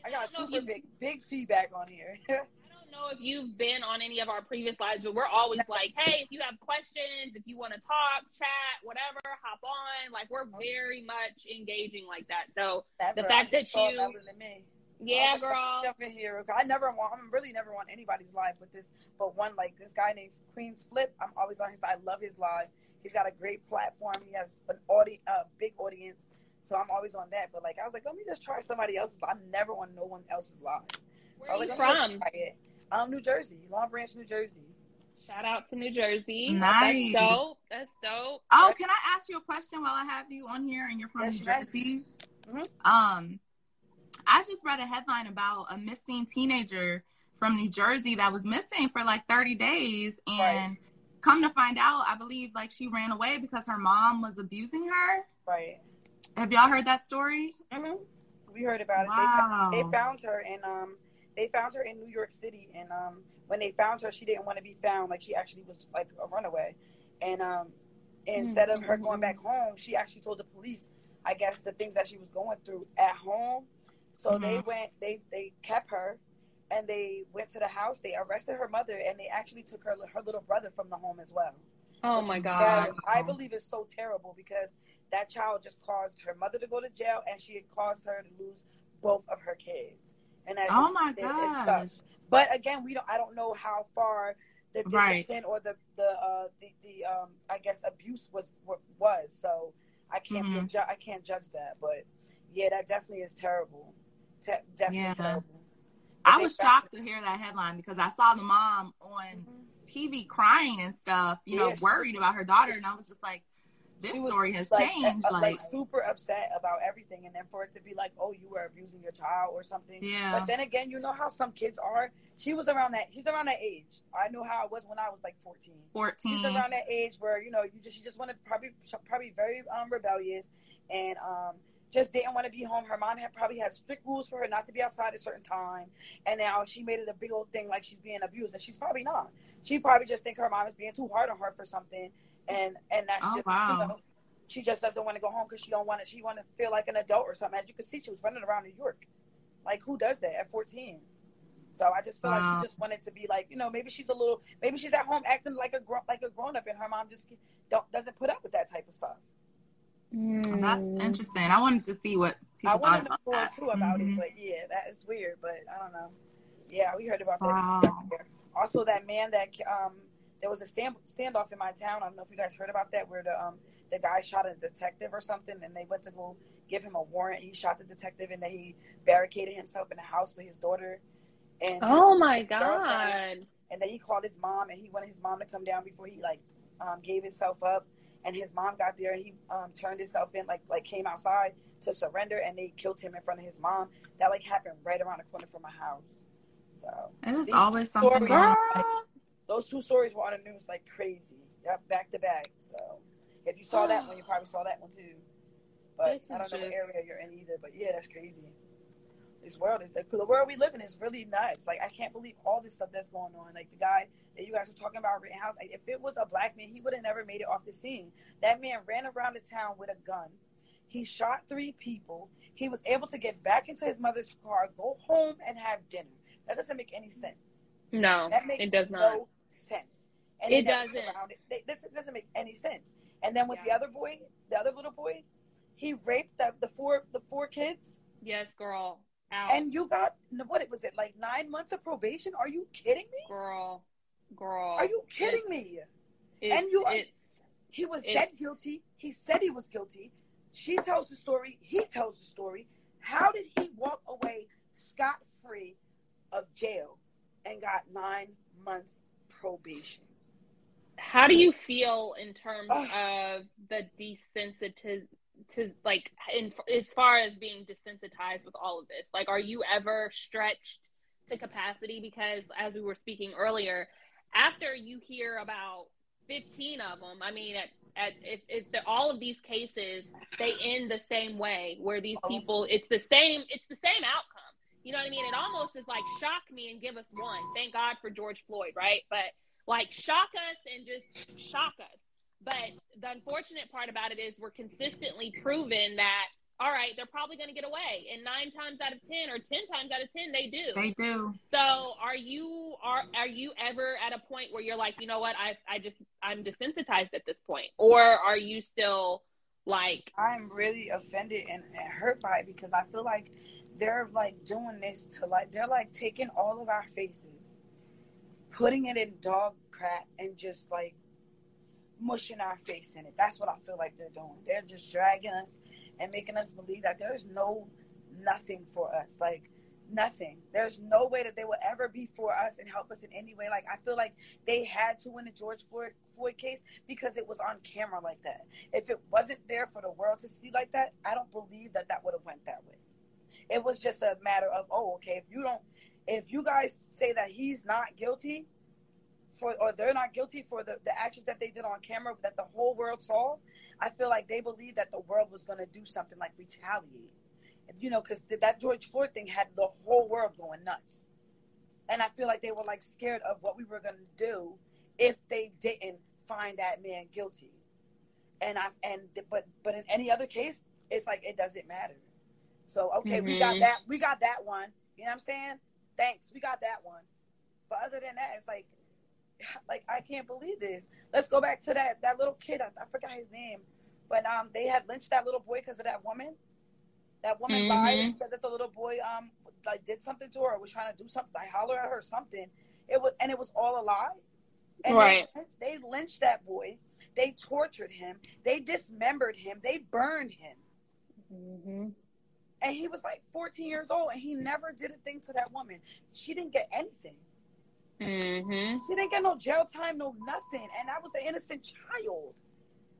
I got super you... big big feedback on here. I don't know if you've been on any of our previous lives, but we're always like, hey, if you have questions, if you want to talk, chat, whatever, hop on. Like we're very much engaging like that. So the fact that you yeah, girl. Jumping here. I never want. I'm really never want anybody's live with this, but one like this guy named Queen's Flip. I'm always on his. I love his live. He's got a great platform. He has an audience, a uh, big audience. So I'm always on that. But like, I was like, let me just try somebody else's. I'm never on no one else's live. Where so are you like, from? Um, New Jersey, Long Branch, New Jersey. Shout out to New Jersey. Nice. That's dope. That's dope. Oh, can I ask you a question while I have you on here and you're from yes, New Jersey? Mm-hmm. Um, I just read a headline about a missing teenager from New Jersey that was missing for like 30 days and right. come to find out, I believe like she ran away because her mom was abusing her. Right. Have y'all heard that story? Mm-hmm. We heard about wow. it. They, they found her and um they found her in New York City and um when they found her she didn't want to be found like she actually was like a runaway and um instead mm-hmm. of her going back home she actually told the police I guess the things that she was going through at home so mm-hmm. they went, they they kept her, and they went to the house. They arrested her mother, and they actually took her her little brother from the home as well. Oh my god! I believe it's so terrible because that child just caused her mother to go to jail, and she had caused her to lose both of her kids. And oh my god! But again, we don't. I don't know how far the discipline right. or the the uh, the, the um I guess abuse was was. So I can't mm-hmm. ju- I can't judge that. But yeah, that definitely is terrible te- definitely yeah. terrible. I was shocked to hear that headline because I saw the mom on mm-hmm. TV crying and stuff, you know, worried about her daughter, and I was just like, this story has like, changed. Uh, like, like, super upset about everything, and then for it to be like, oh, you were abusing your child or something. Yeah. But then again, you know how some kids are. She was around that. She's around that age. I know how it was when I was like fourteen. Fourteen. She's around that age where you know you just she just wanted probably probably very um rebellious and um just didn't want to be home. Her mom had probably had strict rules for her not to be outside at a certain time, and now she made it a big old thing like she's being abused, and she's probably not. She probably just think her mom is being too hard on her for something, and and that's oh, just wow. you know, she just doesn't want to go home because she don't want to. She want to feel like an adult or something. As you can see, she was running around New York. Like who does that at fourteen? So I just feel wow. like she just wanted to be like, you know, maybe she's a little, maybe she's at home acting like a grown, like a grown up, and her mom just don't doesn't put up with that type of stuff. Mm. That's interesting. I wanted to see what people I thought about more that. too about mm-hmm. it, but yeah, that is weird. But I don't know. Yeah, we heard about wow. this. Also, that man that um, there was a stand standoff in my town. I don't know if you guys heard about that, where the um the guy shot a detective or something, and they went to go give him a warrant. He shot the detective, and then he barricaded himself in the house with his daughter. And oh my god! And then he called his mom, and he wanted his mom to come down before he like um, gave himself up and his mom got there and he um, turned himself in like like came outside to surrender and they killed him in front of his mom. That like happened right around the corner from my house. So it is always something stories, those two stories were on the news like crazy. Yep, back to back. So if you saw that one you probably saw that one too. But i don't know what area you're in either but yeah that's crazy this world is the, the world we live in is really nuts. Like I can't believe all this stuff that's going on. Like the guy that you guys were talking about Rittenhouse. Like if it was a black man, he would have never made it off the scene. That man ran around the town with a gun. He shot three people. He was able to get back into his mother's car, go home, and have dinner. That doesn't make any sense. No, that makes it does not. No sense. And it doesn't. It. It doesn't make any sense. And then with yeah. the other boy, the other little boy, he raped the, the four the four kids. Yes, girl. And you got what was it like nine months of probation? Are you kidding me, girl? Girl, are you kidding me? and you, he was dead guilty. He said he was guilty. She tells the story. He tells the story. How did he walk away scot free of jail and got nine months probation? How do you feel in terms of the desensitiz to like in as far as being desensitized with all of this? Like, are you ever stretched to capacity? Because as we were speaking earlier, after you hear about 15 of them, I mean, at, at if, if the, all of these cases they end the same way, where these oh. people, it's the same, it's the same outcome. You know what I mean? It almost is like shock me and give us one. Thank God for George Floyd, right? But like shock us and just shock us. But the unfortunate part about it is we're consistently proven that all right, they're probably going to get away, and nine times out of ten, or ten times out of ten, they do. They do. So, are you are are you ever at a point where you're like, you know what, I I just I'm desensitized at this point, or are you still like? I'm really offended and, and hurt by it because I feel like they're like doing this to like they're like taking all of our faces, putting it in dog crap, and just like mushing our face in it. That's what I feel like they're doing. They're just dragging us and making us believe that there's no nothing for us. Like nothing. There's no way that they will ever be for us and help us in any way. Like I feel like they had to win the George Floyd, Floyd case because it was on camera like that. If it wasn't there for the world to see like that, I don't believe that that would have went that way. It was just a matter of oh, okay, if you don't, if you guys say that he's not guilty, for or they're not guilty for the, the actions that they did on camera that the whole world saw, I feel like they believed that the world was going to do something like retaliate. You know, because that George Floyd thing had the whole world going nuts. And I feel like they were like scared of what we were going to do if they didn't find that man guilty. And I and but but in any other case, it's like it doesn't matter. So okay, mm-hmm. we got mm-hmm. that we got that one. You know what I'm saying? Thanks, we got that one. But other than that, it's like like I can't believe this. Let's go back to that that little kid. I, I forgot his name, but um, they had lynched that little boy because of that woman. That woman mm-hmm. lied and said that the little boy um like did something to her, or was trying to do something, I holler at her something. It was and it was all a lie. And right. They, they lynched that boy. They tortured him. They dismembered him. They burned him. Mm-hmm. And he was like 14 years old, and he never did a thing to that woman. She didn't get anything. Mm-hmm. She didn't get no jail time, no nothing, and I was an innocent child.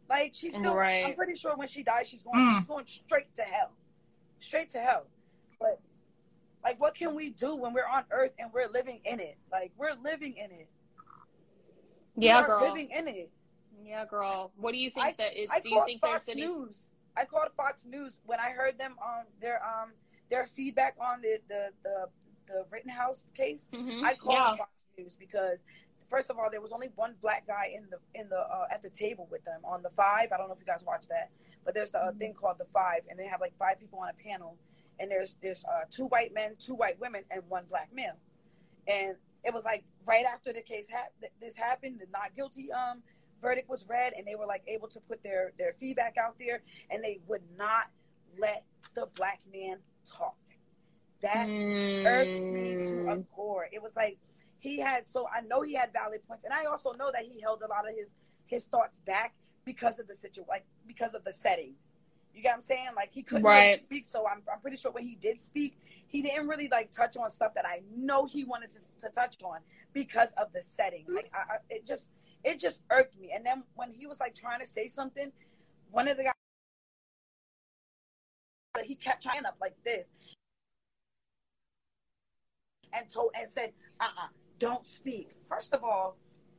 Like she's still. Right. I'm pretty sure when she dies, she's going. Mm. She's going straight to hell, straight to hell. But like, what can we do when we're on Earth and we're living in it? Like we're living in it. Yeah, girl. Living in it. Yeah, girl. What do you think I, that is? I do you think Fox any... News. I called Fox News when I heard them on um, their um their feedback on the the the, the Rittenhouse case. Mm-hmm. I called yeah. Fox because first of all, there was only one black guy in the in the uh, at the table with them on the five. I don't know if you guys watch that, but there's the uh, thing called the five, and they have like five people on a panel, and there's there's uh, two white men, two white women, and one black male, and it was like right after the case ha- this happened, the not guilty um verdict was read, and they were like able to put their their feedback out there, and they would not let the black man talk. That mm. irked me to a core. It was like he had so I know he had valid points, and I also know that he held a lot of his his thoughts back because of the situation, like because of the setting. You get what I'm saying? Like he couldn't right. really speak, so I'm I'm pretty sure when he did speak, he didn't really like touch on stuff that I know he wanted to, to touch on because of the setting. Like I, I, it just it just irked me. And then when he was like trying to say something, one of the guys he kept trying up like this and told and said, uh uh-uh, uh don't speak. First of all,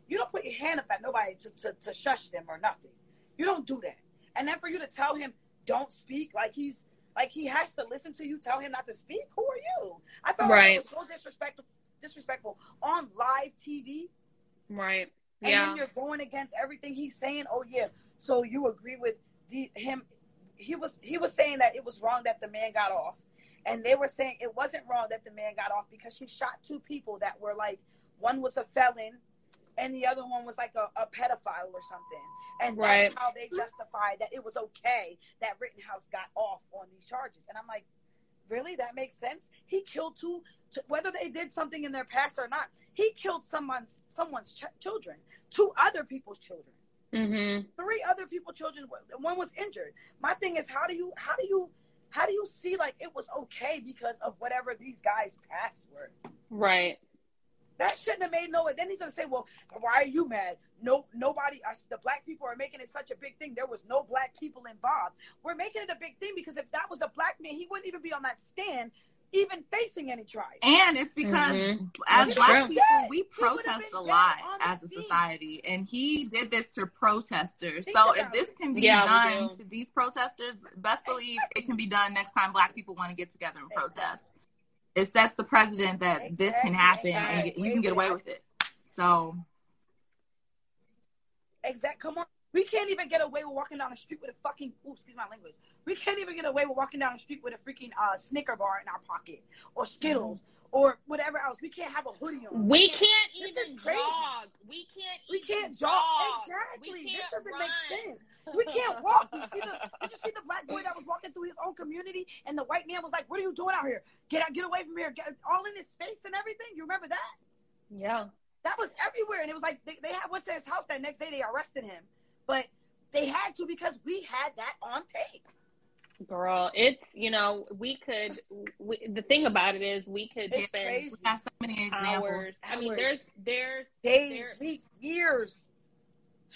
you don't put your hand up at nobody to, to, to shush them or nothing. You don't do that. And then for you to tell him, don't speak, like he's like he has to listen to you tell him not to speak. Who are you? I felt right. like it was so disrespectful disrespectful on live TV. Right. And yeah. then you're going against everything he's saying. Oh yeah. So you agree with the him he was he was saying that it was wrong that the man got off and they were saying it wasn't wrong that the man got off because she shot two people that were like one was a felon and the other one was like a, a pedophile or something. And right. that's how they justified that it was okay that Rittenhouse got off on these charges. And i'm like really? That makes sense? He killed two whether they did something in their past or not he killed someone's someone's ch- children two other people's children. Mm-hmm. three other people's children one was injured. My thing is how do you how do you how do you see like it was okay because of whatever these guys' past were? Right. That shouldn't have made no. Then he's gonna say, "Well, why are you mad? No, nobody. Us, the black people are making it such a big thing. There was no black people involved. We're making it a big thing because if that was a black man, he wouldn't even be on that stand even facing any trial. And it's because mm-hmm. as black people, we protest a lot as a scene. society. And he did this to protesters. Think so if this can be yeah, done to these protesters, best believe it can be done next time black people want to get together and protest. It sets the precedent that exactly. this can happen and get, you can get away with it. So Exact. Come on. We can't even get away with walking down the street with a fucking. Ooh, excuse my language. We can't even get away with walking down the street with a freaking uh, Snicker bar in our pocket or Skittles mm-hmm. or whatever else. We can't have a hoodie on. We can't this even jog. We can't. We can't jog. jog. Exactly. This doesn't run. make sense. We can't walk. You see the? Did you see the black boy that was walking through his own community and the white man was like, "What are you doing out here? Get out! Get away from here! Get all in his face and everything." You remember that? Yeah. That was everywhere, and it was like they, they had went to his house that next day. They arrested him, but they had to because we had that on tape. Girl, it's you know we could. We, the thing about it is we could it's spend crazy. We so many hours. I mean, there's there's days, there, weeks, years.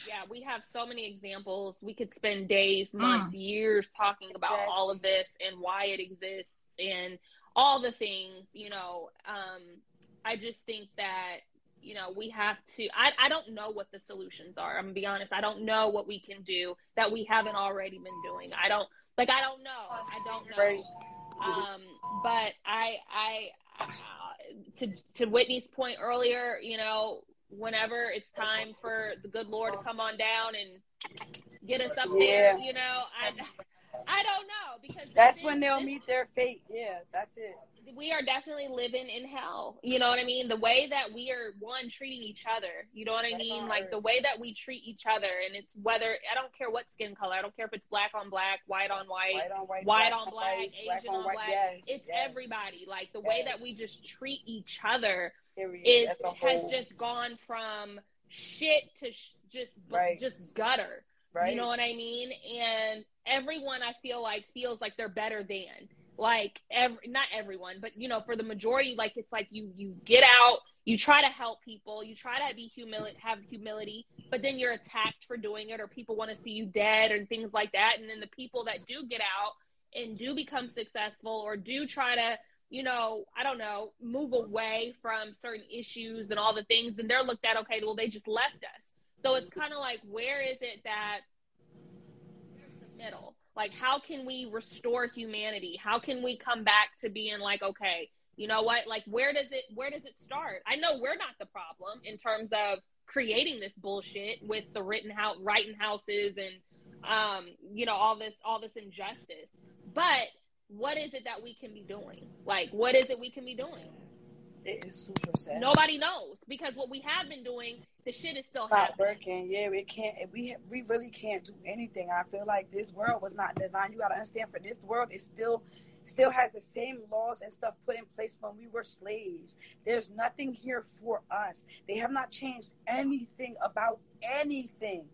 Yeah, we have so many examples. We could spend days, mm. months, mm. years talking about exactly. all of this and why it exists and all the things. You know, um, I just think that you know, we have to. I, I don't know what the solutions are. I'm gonna be honest. I don't know what we can do that we haven't already been doing. I don't like. I don't know. I don't know. Um, but I, I, uh, to to Whitney's point earlier, you know, whenever it's time for the good Lord to come on down and get us up yeah. there, you know, I, I don't know because that's when they'll meet their fate. Yeah, that's it we are definitely living in hell. You know what I mean? The way that we are one treating each other. You know what I mean? Like the way that we treat each other, and it's whether I don't care what skin color. I don't care if it's black on black, white on white, white on white, white on black, white, Asian black on, on black. Yes, it's yes. everybody. Like the yes. way that we just treat each other is has just gone from shit to sh- just right. just gutter. Right. You know what I mean? And everyone I feel like feels like they're better than like every not everyone but you know for the majority like it's like you you get out you try to help people you try to be humility have humility but then you're attacked for doing it or people want to see you dead and things like that and then the people that do get out and do become successful or do try to you know i don't know move away from certain issues and all the things and they're looked at okay well they just left us. So it's kind of like where is it that the middle like, how can we restore humanity? How can we come back to being like, okay, you know what? Like, where does it where does it start? I know we're not the problem in terms of creating this bullshit with the written house, writing houses, and um, you know, all this all this injustice. But what is it that we can be doing? Like, what is it we can be doing? It is super sad. Nobody knows because what we have been doing, the shit is still not working. Yeah, we can't. We we really can't do anything. I feel like this world was not designed. You got to understand. For this world, it still still has the same laws and stuff put in place when we were slaves. There's nothing here for us. They have not changed anything about anything.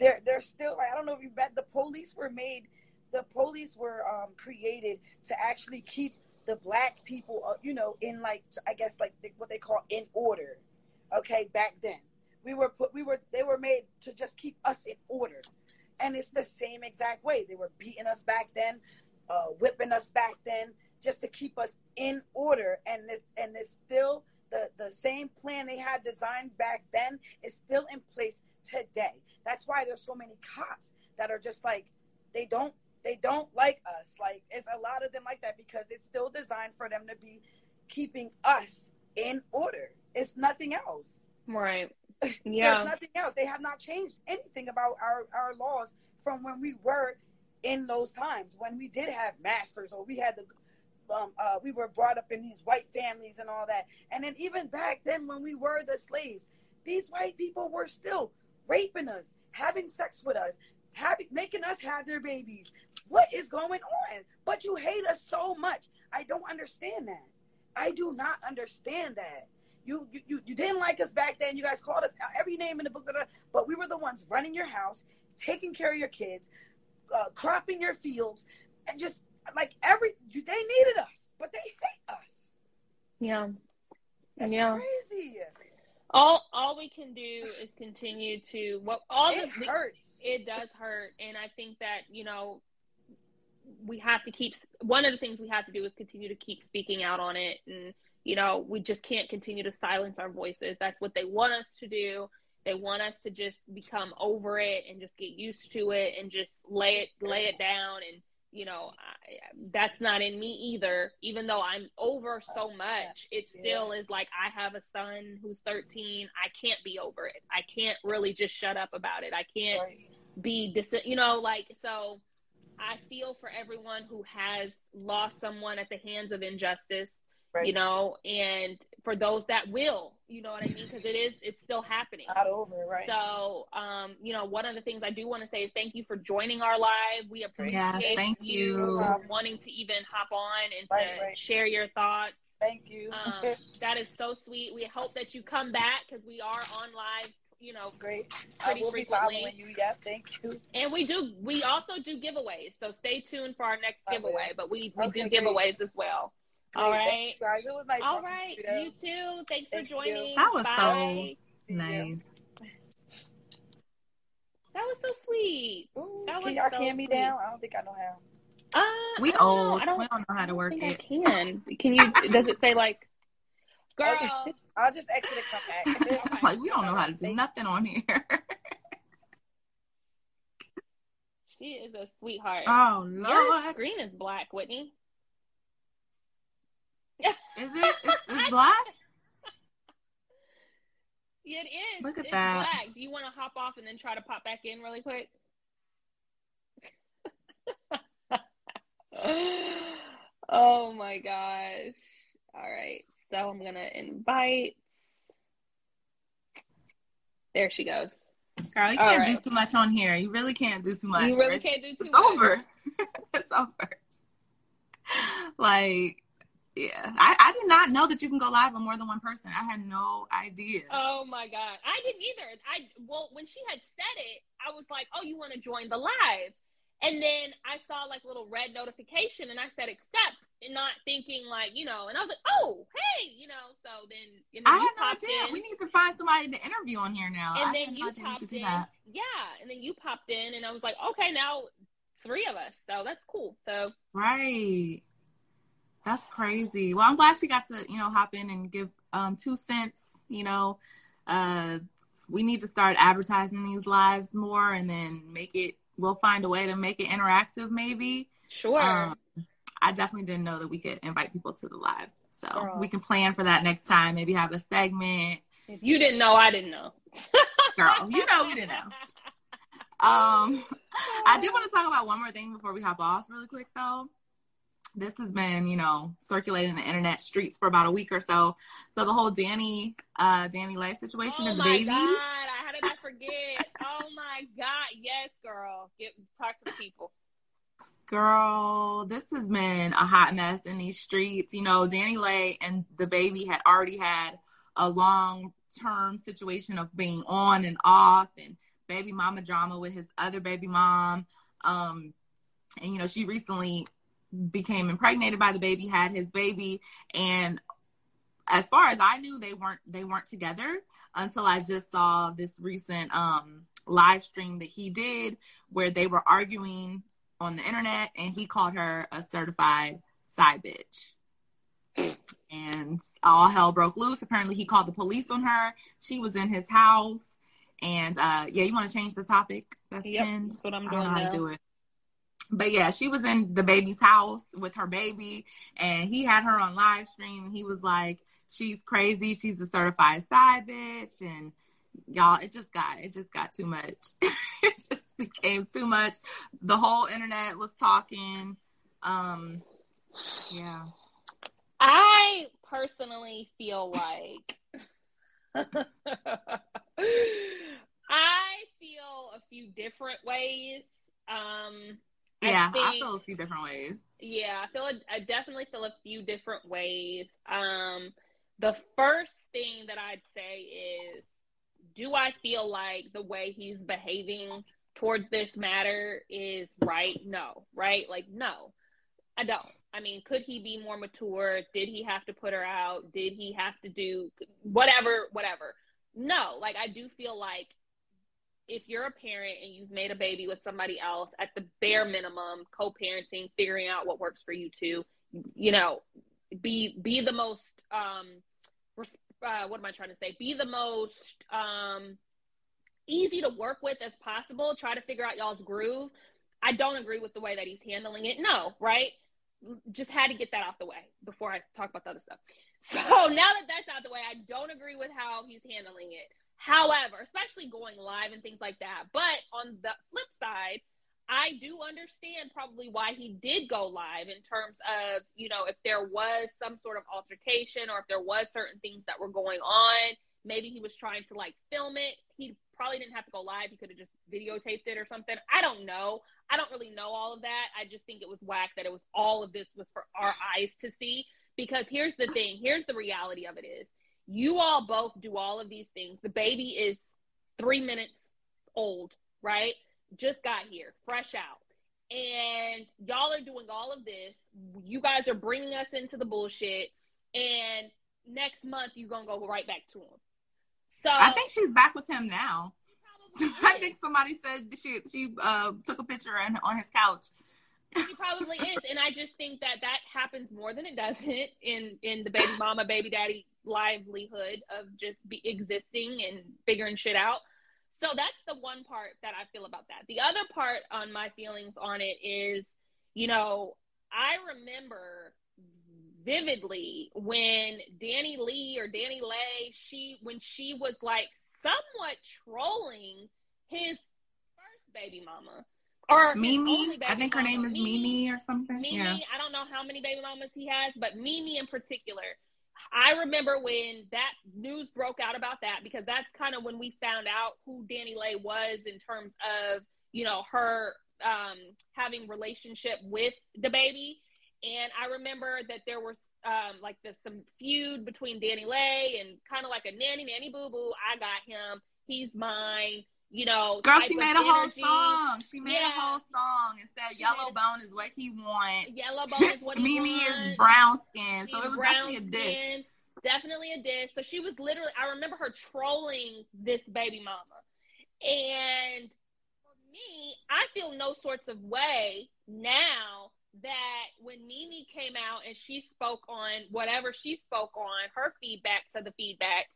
They're they're still like I don't know if you bet the police were made. The police were um, created to actually keep the black people, uh, you know, in like I guess like what they call in order. Okay, back then we were put, we were they were made to just keep us in order, and it's the same exact way they were beating us back then, uh, whipping us back then, just to keep us in order, and it, and it's still the the same plan they had designed back then is still in place today. That's why there's so many cops that are just like they don't they don't like us. Like it's a lot of them like that because it's still designed for them to be keeping us in order. It's nothing else. Right. Yeah. There's nothing else. They have not changed anything about our, our laws from when we were in those times when we did have masters or we had the um, uh, we were brought up in these white families and all that. And then even back then when we were the slaves, these white people were still raping us, having sex with us, having making us have their babies. What is going on? But you hate us so much. I don't understand that. I do not understand that. You, you, you didn't like us back then. You guys called us every name in the book, but we were the ones running your house, taking care of your kids, uh, cropping your fields, and just like every they needed us, but they hate us. Yeah. That's yeah. crazy. All all we can do is continue to what all it the, hurts. It does hurt, and I think that you know we have to keep. One of the things we have to do is continue to keep speaking out on it, and you know we just can't continue to silence our voices. That's what they want us to do. They want us to just become over it and just get used to it and just lay it lay it down and you know I, that's not in me either even though i'm over so oh, much it still yeah. is like i have a son who's 13 i can't be over it i can't really just shut up about it i can't right. be dis- you know like so i feel for everyone who has lost someone at the hands of injustice right. you know, and for those that will, you know what I mean? Because it is, it's still happening. Not over, right? So, um, you know, one of the things I do want to say is thank you for joining our live. We appreciate yes, thank you, you wanting to even hop on and right, to right. share your thoughts. Thank you. Um, that is so sweet. We hope that you come back because we are on live you know, great. Pretty I will frequently. be following you. Yeah, thank you. And we do. We also do giveaways, so stay tuned for our next giveaway. But we we okay, do giveaways as well. All right. guys. It was nice. All right. You. you. too. Thanks Thank for joining. You. That was Bye. so nice. That was so sweet. Ooh, that can y'all so can me down? I don't think I know how. Uh, we old. I don't, we don't know how to work I it. I can. Can you? does it say like, girl? I'll just, I'll just exit and come back. like we don't know how to do nothing on here. she is a sweetheart. Oh Lord, your screen is black, Whitney. Is it? It's, it's black? Yeah, it is. Look at it's that. Black. Do you want to hop off and then try to pop back in really quick? oh my gosh. All right. So I'm going to invite. There she goes. Girl, you can't right. do too much on here. You really can't do too much. You really can't do too it's much. over. it's over. Like, yeah, I, I did not know that you can go live on more than one person. I had no idea. Oh my god, I didn't either. I well, when she had said it, I was like, "Oh, you want to join the live?" And then I saw like little red notification, and I said accept, and not thinking like you know. And I was like, "Oh, hey," you know. So then you know, I you had no idea. In. We need to find somebody to interview on here now. And I then you popped in, yeah. And then you popped in, and I was like, "Okay, now three of us, so that's cool." So right. That's crazy. Well, I'm glad she got to, you know, hop in and give um, two cents. You know, uh, we need to start advertising these lives more and then make it, we'll find a way to make it interactive maybe. Sure. Um, I definitely didn't know that we could invite people to the live. So Girl. we can plan for that next time. Maybe have a segment. If you didn't know, I didn't know. Girl, you know we didn't know. Um, I do want to talk about one more thing before we hop off really quick though this has been, you know, circulating the internet streets for about a week or so. So the whole Danny, uh, DaniLeigh situation oh and DaBaby. Oh my God, how did I forget? oh my God, yes, girl. Get talk to the people. Girl, this has been a hot mess in these streets. You know, DaniLeigh and DaBaby had already had a long term situation of being on and off and baby mama drama with his other baby mom. Um, and you know, she recently became impregnated by DaBaby, had his baby, and as far as I knew, they weren't they weren't together until I just saw this recent um, live stream that he did where they were arguing on the internet, and he called her a certified side bitch. And all hell broke loose. Apparently, he called the police on her. She was in his house. And uh, yeah, you want to change the topic? That's yep, pinned. That's what I'm doing. I don't know now. how to do it but yeah, she was in DaBaby's house with her baby, and he had her on live stream. He was like, "She's crazy. She's a certified side bitch," and y'all, it just got it just got too much. it just became too much. The whole internet was talking. Um, yeah. I personally feel like I feel a few different ways. Um, yeah, I, think, I, feel a few different ways. Yeah, I feel a, I definitely feel a few different ways. Um, the first thing that I'd say is, do I feel like the way he's behaving towards this matter is right? No, right? Like no, I don't. I mean, could he be more mature? Did he have to put her out? Did he have to do whatever, whatever? No, like I do feel like if you're a parent and you've made a baby with somebody else, at the bare minimum, co-parenting, figuring out what works for you two, you know, be be the most um uh, what am I trying to say? Be the most um easy to work with as possible. Try to figure out y'all's groove. I don't agree with the way that he's handling it. No, right? Just had to get that off the way before I talk about the other stuff. So now that that's out the way, I don't agree with how he's handling it. However, especially going live and things like that. But on the flip side, I do understand probably why he did go live in terms of, you know, if there was some sort of altercation or if there was certain things that were going on, maybe he was trying to like film it. He probably didn't have to go live. He could have just videotaped it or something. I don't know. I don't really know all of that. I just think it was whack that it was all of this was for our eyes to see. Because here's the thing, here's the reality of it is you all both do all of these things. The baby is three minutes old, right? Just got here, fresh out. And y'all are doing all of this. You guys are bringing us into the bullshit. And next month, you're going to go right back to him. So I think she's back with him now. I think somebody said she she uh, took a picture on, on his couch. She probably is, and I just think that that happens more than it doesn't in in the baby mama baby daddy livelihood of just be existing and figuring shit out. So that's the one part that I feel about that. The other part on my feelings on it is, you know, I remember vividly when Danny Lee or DaniLeigh, she when she was like somewhat trolling his first baby mama. Or Mimi, I think her name is Mimi, Mimi or something. Mimi, yeah. I don't know how many baby mamas he has, but Mimi in particular. I remember when that news broke out about that because that's kind of when we found out who DaniLeigh was in terms of you know her um, having relationship with DaBaby. And I remember that there was um, like there's some feud between DaniLeigh and kind of like a nanny nanny boo boo. I got him. He's mine. You know, girl, she made a energy. whole song. She made yeah. a whole song and said she "Yellow Bone is what he wants." Yellow Bone is what he wants. Mimi is brown skin, so it was definitely a diss. Definitely a diss. So she was literally. I remember her trolling this baby mama, and for me, I feel no sorts of way now that when Mimi came out and she spoke on whatever she spoke on, her feedback to the feedback,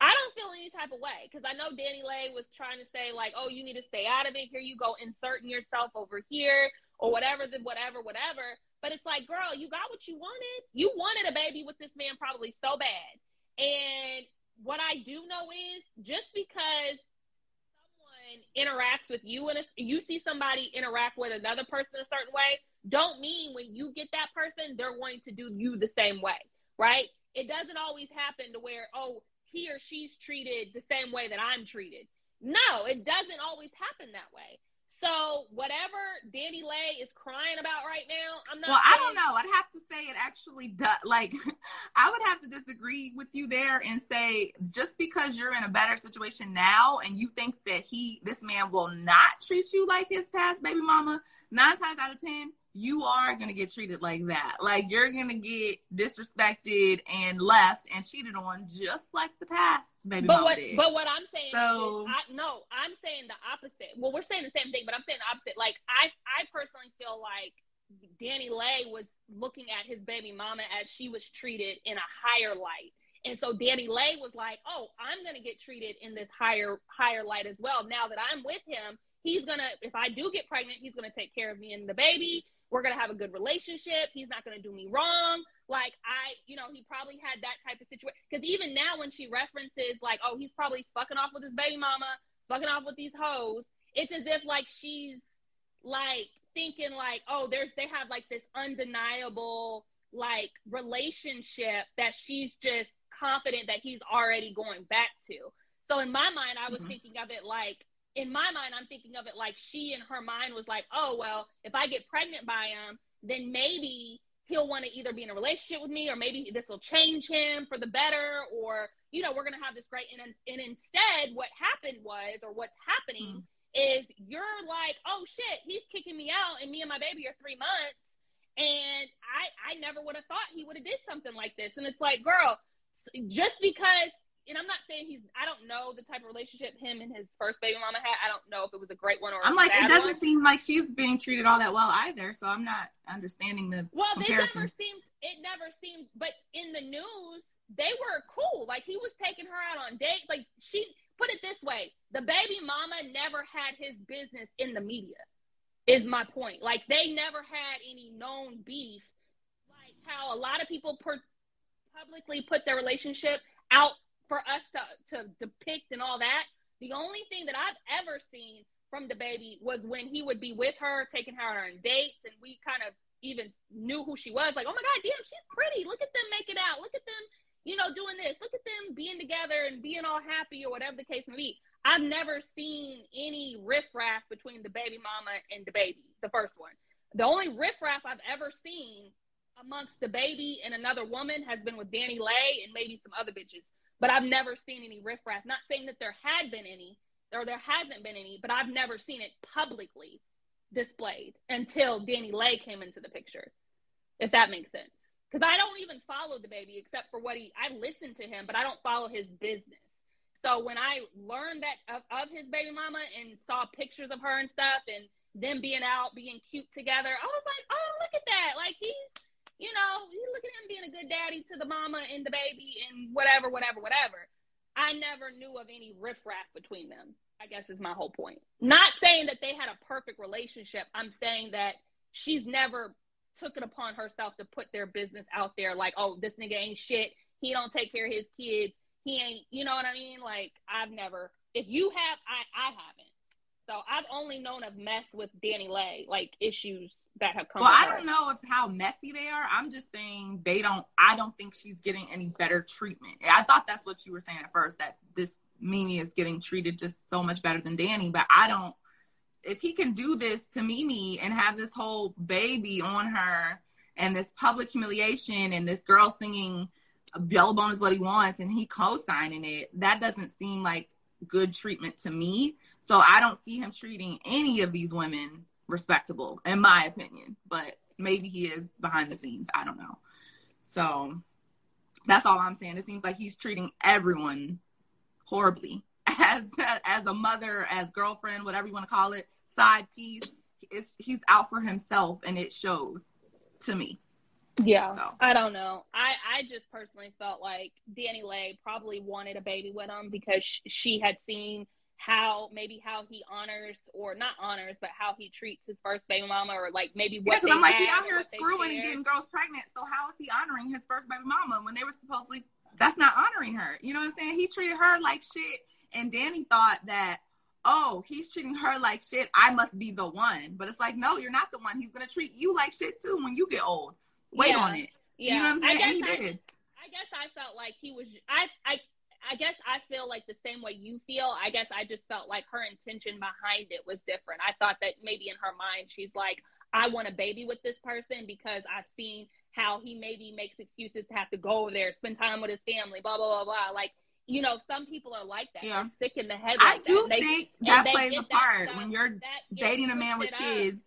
I don't feel any type of way because I know DaniLeigh was trying to say like, "Oh, you need to stay out of it. Here you go, inserting yourself over here or whatever, the whatever, whatever." But it's like, girl, you got what you wanted. You wanted a baby with this man probably so bad. And what I do know is just because someone interacts with you and you see somebody interact with another person a certain way don't mean when you get that person, they're going to do you the same way, right? It doesn't always happen to where, oh, he or she's treated the same way that I'm treated. No, it doesn't always happen that way. So whatever DaniLeigh is crying about right now, I'm not. Well, saying- I don't know. I'd have to say it actually does. Like, I would have to disagree with you there and say just because you're in a better situation now and you think that he, this man, will not treat you like his past baby mama, nine times out of ten, you are going to get treated like that. Like you're going to get disrespected and left and cheated on just like the past baby but what, did. But what I'm saying so, is, I, no, I'm saying the opposite. Well, we're saying the same thing, but I'm saying the opposite. Like I, I personally feel like DaniLeigh was looking at his baby mama as she was treated in a higher light. And so DaniLeigh was like, "Oh, I'm going to get treated in this higher higher light as well. Now that I'm with him, he's going to if I do get pregnant, he's going to take care of me and the baby we're gonna have a good relationship. He's not gonna do me wrong. Like I, you know, he probably had that type of situation. Because even now, when she references like, oh, he's probably fucking off with his baby mama, fucking off with these hoes, it's as if like she's like thinking like, oh, there's they have like this undeniable like relationship that she's just confident that he's already going back to. So in my mind, I was mm-hmm. thinking of it like in my mind, I'm thinking of it like she in her mind was like, oh, well, if I get pregnant by him, then maybe he'll want to either be in a relationship with me or maybe this will change him for the better or, you know, we're going to have this great. And, and instead, what happened was, or what's happening mm. is you're like, oh shit, he's kicking me out and me and my baby are three months. And I, I never would have thought he would have did something like this. And it's like, girl, just because and I'm not saying he's. I don't know the type of relationship him and his first baby mama had. I don't know if it was a great one or. I'm like, it doesn't one. seem like she's being treated all that well either. So I'm not understanding the. Well, comparison. they never seemed. It never seemed. But in the news, they were cool. Like he was taking her out on dates. Like she put it this way: the baby mama never had his business in the media. Is my point. Like they never had any known beef. Like how a lot of people per- publicly put their relationship out for us to, to depict and all that. The only thing that I've ever seen from DaBaby was when he would be with her, taking her on dates, and we kind of even knew who she was. Like, oh my God, damn, she's pretty. Look at them making out. Look at them, you know, doing this. Look at them being together and being all happy or whatever the case may be. I've never seen any riffraff between the baby mama and DaBaby, the first one. The only riffraff I've ever seen amongst DaBaby and another woman has been with DaniLeigh and maybe some other bitches but I've never seen any riffraff. Not saying that there had been any or there hasn't been any, but I've never seen it publicly displayed until DaniLeigh came into the picture, if that makes sense. Because I don't even follow DaBaby except for what he, I listen to him, but I don't follow his business. So when I learned that of, of his baby mama and saw pictures of her and stuff and them being out, being cute together, I was like, oh, look at that. Like he's, you know, you look at him being a good daddy to the mama and the baby and whatever, whatever, whatever. I never knew of any riffraff between them. I guess is my whole point. Not saying that they had a perfect relationship. I'm saying that she's never took it upon herself to put their business out there like, oh, this nigga ain't shit. He don't take care of his kids. He ain't, you know what I mean? Like, I've never, if you have, I, I haven't. So I've only known of mess with DaniLeigh, like issues that have come. Well, I don't know if how messy they are. I'm just saying they don't. I don't think she's getting any better treatment. I thought that's what you were saying at first that this Mimi is getting treated just so much better than Danny, but I don't. If he can do this to Mimi and have this whole baby on her and this public humiliation and this girl singing Yellowbone is what he wants and he co-signing it, that doesn't seem like good treatment to me. So I don't see him treating any of these women respectable, in my opinion. But maybe he is behind the scenes. I don't know. So that's all I'm saying. It seems like he's treating everyone horribly as as a mother, as girlfriend, whatever you want to call it, side piece. It's, he's out for himself, and it shows to me. Yeah, so. I don't know. I I just personally felt like DaniLeigh probably wanted a baby with him because she had seen how maybe how he honors or not honors, but how he treats his first baby mama, or like maybe what. Yeah, I'm like, he out here screwing and getting girls pregnant. So how is he honoring his first baby mama when they were supposedly? That's not honoring her. You know what I'm saying? He treated her like shit, and Danny thought that. Oh, he's treating her like shit. I must be the one. But it's like, no, you're not the one. He's gonna treat you like shit too when you get old. Wait yeah. on it. Yeah. You know what I'm saying? I guess, I, I guess I felt like he was. I I I guess I feel like the same way you feel. I guess I just felt like her intention behind it was different. I thought that maybe in her mind, she's like, I want a baby with this person because I've seen how he maybe makes excuses to have to go over there, spend time with his family, blah, blah, blah, blah. Like, you know, some people are like that. Yeah. They're sick in the head. Like I do that. think they, that plays a part when you're dating a man with kids.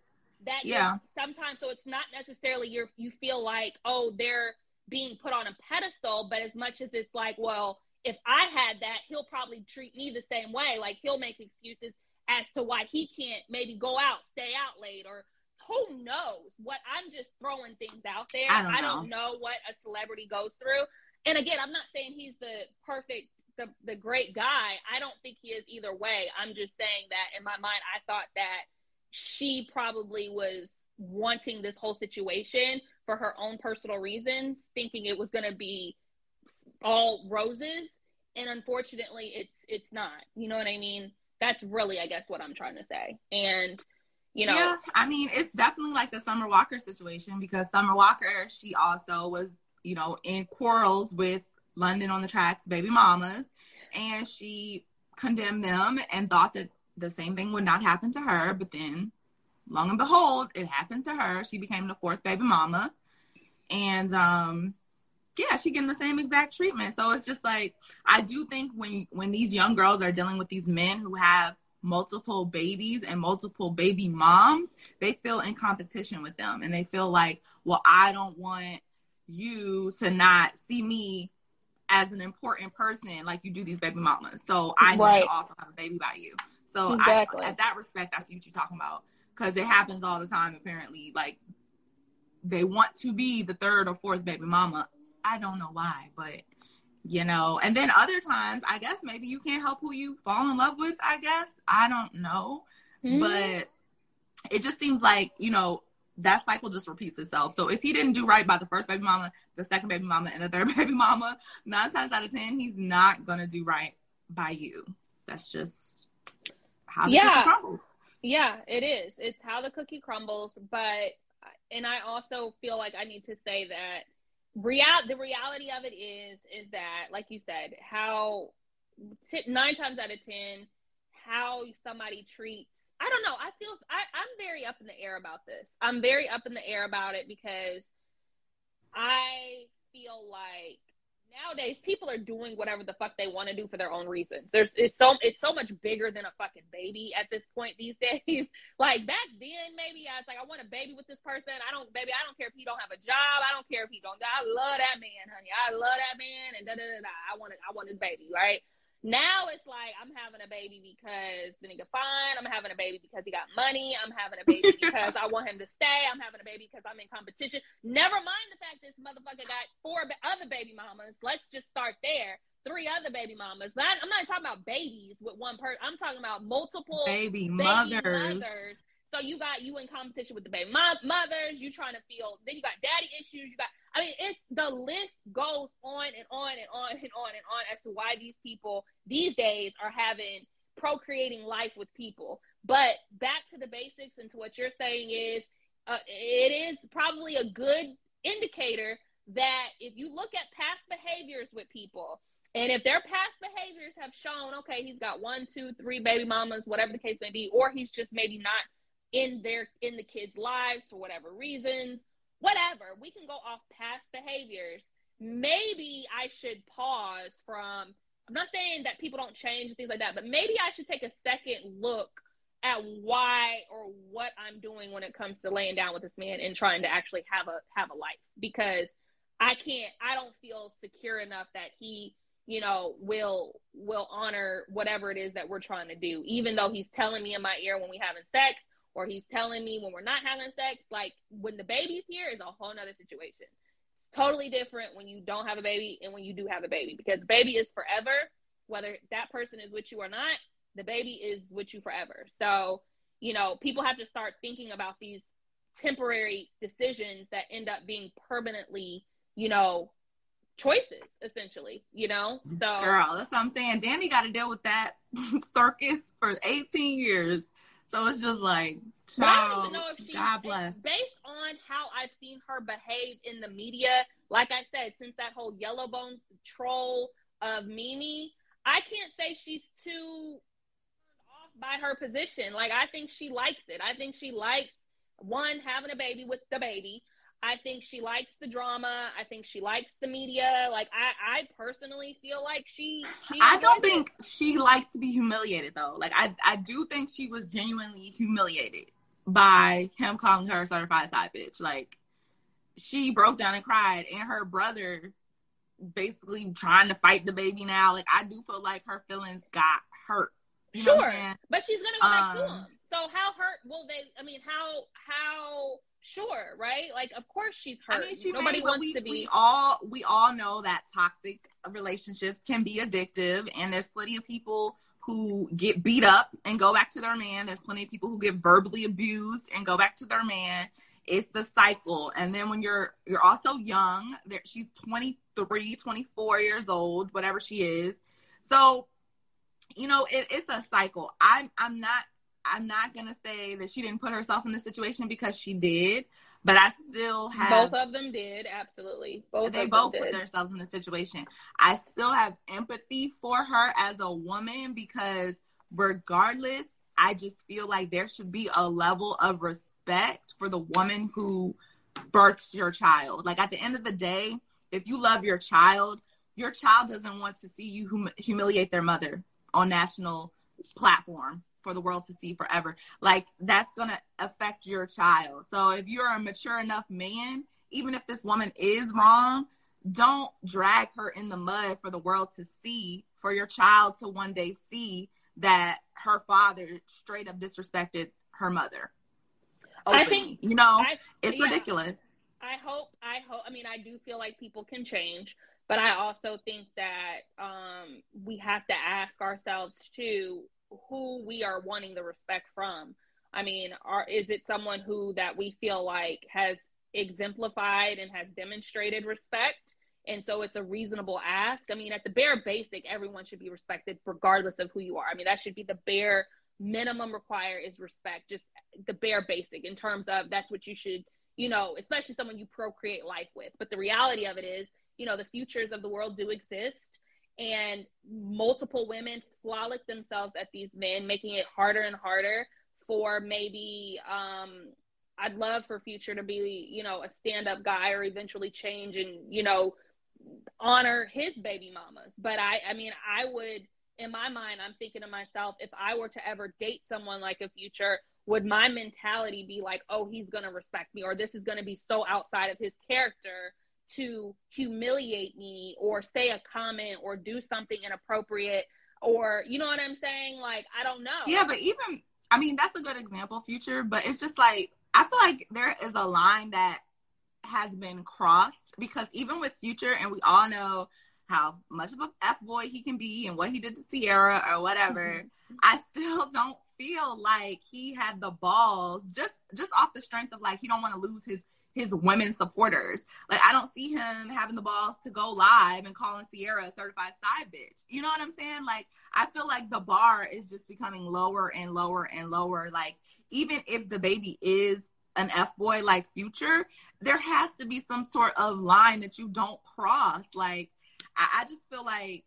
That yeah. Sometimes, so it's not necessarily you you feel like, oh, they're being put on a pedestal, but as much as it's like, well, if I had that, he'll probably treat me the same way. Like he'll make excuses as to why he can't maybe go out, stay out late, or who knows what I'm just throwing things out there. I don't, I don't know what a celebrity goes through. And again, I'm not saying he's the perfect the the great guy. I don't think he is either way. I'm just saying that in my mind I thought that she probably was wanting this whole situation for her own personal reasons, thinking it was going to be all roses and unfortunately it's it's not. You know what i mean? That's really i guess what i'm trying to say. And you know yeah i mean it's definitely like the summer walker situation because summer walker she also was you know in quarrels with London On Da Track's baby mamas and she condemned them and thought that the same thing would not happen to her. But then long and behold it happened to her. She became the fourth baby mama. And um yeah, she getting the same exact treatment. So it's just like I do think when when these young girls are dealing with these men who have multiple babies and multiple baby moms, they feel in competition with them and they feel like, well, I don't want you to not see me as an important person like you do these baby mamas. So I right. need to also have a baby by you. So exactly. I, at that respect, I see what you're talking about because it happens all the time. Apparently, like they want to be the third or fourth baby mama. I don't know why, but you know. And then other times, I guess maybe you can't help who you fall in love with. I guess I don't know, mm-hmm. but it just seems like you know that cycle just repeats itself. So if he didn't do right by the first baby mama, the second baby mama, and the third baby mama, nine times out of ten, he's not gonna do right by you. That's just how the yeah. cookie crumbles. Yeah, it is. It's how the cookie crumbles. But and I also feel like I need to say that real the reality of it is is that like you said, how t- nine times out of ten, how somebody treats I don't know. I feel I, I'm very up in the air about this. I'm very up in the air about it because I feel like nowadays people are doing whatever the fuck they want to do for their own reasons. There's it's so it's so much bigger than a fucking baby at this point these days. like back then, maybe I was like, I want a baby with this person. I don't, baby, I don't care if he don't have a job. I don't care if he don't. I love that man, honey. I love that man, and da da da da. I want. I want his baby, right? Now it's like I'm having a baby because the nigga fine. I'm having a baby because he got money. I'm having a baby because I want him to stay. I'm having a baby because I'm in competition. Never mind the fact this motherfucker got four other baby mamas. Let's just start there. Three other baby mamas. Not, I'm not talking about babies with one person. I'm talking about multiple baby, baby mothers. mothers. So you got you in competition with the baby mothers. You trying to feel. Then you got daddy issues. You got I mean, it's the list goes on and on and on and on and on as to why these people these days are having procreating life with people. But back to the basics and to what you're saying is, uh, it is probably a good indicator that if you look at past behaviors with people, and if their past behaviors have shown, okay, he's got one, two, three baby mamas, whatever the case may be, or he's just maybe not in their in the kids' lives for whatever reasons, whatever. We can go off past behaviors. Maybe I should pause from. I'm not saying that people don't change and things like that, but maybe I should take a second look at why or what I'm doing when it comes to laying down with this man and trying to actually have a have a life because I can't I don't feel secure enough that he you know will will honor whatever it is that we're trying to do even though he's telling me in my ear when we having sex or he's telling me when we're not having sex, like when the baby's here is a whole nother situation. It's totally different when you don't have a baby and when you do have a baby because the baby is forever, whether that person is with you or not, the baby is with you forever. So, you know, people have to start thinking about these temporary decisions that end up being permanently, you know, choices essentially, you know? So Girl, that's what I'm saying. Danny got to deal with that circus for 18 years so it's just like, child, I don't even know if she, God bless. Based on how I've seen her behave in the media, like I said, since that whole yellow bone troll of Mimi, I can't say she's too off by her position. Like I think she likes it. I think she likes one having a baby with DaBaby. I think she likes the drama. I think she likes the media. Like I, I personally feel like she. she I don't think it. she likes to be humiliated though. Like I, I do think she was genuinely humiliated by him calling her a certified side bitch. Like she broke down and cried, and her brother basically trying to fight DaBaby now. Like I do feel like her feelings got hurt. sure, but she's gonna go back um, to him. So how hurt will they? I mean, how how sure, right? Like, of course she's hurt. I mean, she Nobody may, wants we, to be. We all we all know that toxic relationships can be addictive, and there's plenty of people who get beat up and go back to their man. There's plenty of people who get verbally abused and go back to their man. It's the cycle. And then when you're you're also young, there she's 23, 24 years old, whatever she is. So, you know, it, it's a cycle. I'm I'm not I'm not gonna say that she didn't put herself in the situation because she did, but I still have both of them did absolutely. Both they both put themselves in the situation. I still have empathy for her as a woman because regardless, I just feel like there should be a level of respect for the woman who births your child. Like at the end of the day, if you love your child, your child doesn't want to see you hum- humiliate their mother on national platform for the world to see forever. Like that's going to affect your child. So if you're a mature enough man, even if this woman is wrong, don't drag her in the mud for the world to see, for your child to one day see that her father straight up disrespected her mother. I think you know I, it's yeah, ridiculous. I hope I hope I mean I do feel like people can change, but I also think that um, we have to ask ourselves too who we are wanting the respect from. I mean, are is it someone who that we feel like has exemplified and has demonstrated respect? And so it's a reasonable ask. I mean, at the bare basic, everyone should be respected regardless of who you are. I mean, that should be the bare minimum require is respect, just the bare basic in terms of that's what you should, you know, especially someone you procreate life with. But the reality of it is, you know, the futures of the world do exist and multiple women frolic themselves at these men, making it harder and harder for maybe um I'd love for future to be, you know, a stand up guy or eventually change and, you know, honor his baby mamas. But I I mean I would in my mind I'm thinking to myself, if I were to ever date someone like a future, would my mentality be like, oh, he's gonna respect me or this is gonna be so outside of his character to humiliate me or say a comment or do something inappropriate or you know what I'm saying? Like, I don't know. Yeah, but even I mean, that's a good example, future, but it's just like I feel like there is a line that has been crossed because even with future and we all know how much of a F boy he can be and what he did to Ciara or whatever, mm-hmm. I still don't feel like he had the balls just just off the strength of like he don't want to lose his his women supporters. Like I don't see him having the balls to go live and calling Ciara a certified side bitch. You know what I'm saying? Like I feel like the bar is just becoming lower and lower and lower. Like even if DaBaby is an F boy like future, there has to be some sort of line that you don't cross. Like I, I just feel like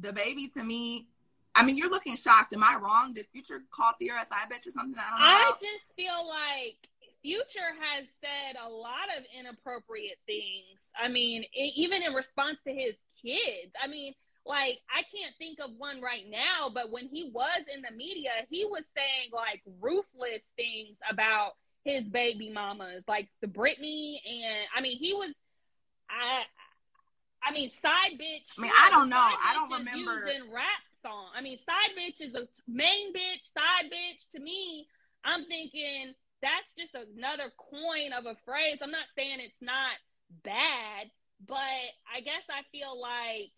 DaBaby to me I mean, you're looking shocked. Am I wrong? Did Future call Ciara a side bitch or something? I don't know. I just feel like Future has said a lot of inappropriate things. I mean, it, even in response to his kids. I mean, like I can't think of one right now, but when he was in the media, he was saying like ruthless things about his baby mamas, like the Britney, and I mean, he was. I, I mean, side bitch. I mean, I don't know. I don't remember. in rap song. I mean, side bitch is a main bitch, side bitch. To me, I'm thinking that's just another coin of a phrase. I'm not saying it's not bad, but I guess I feel like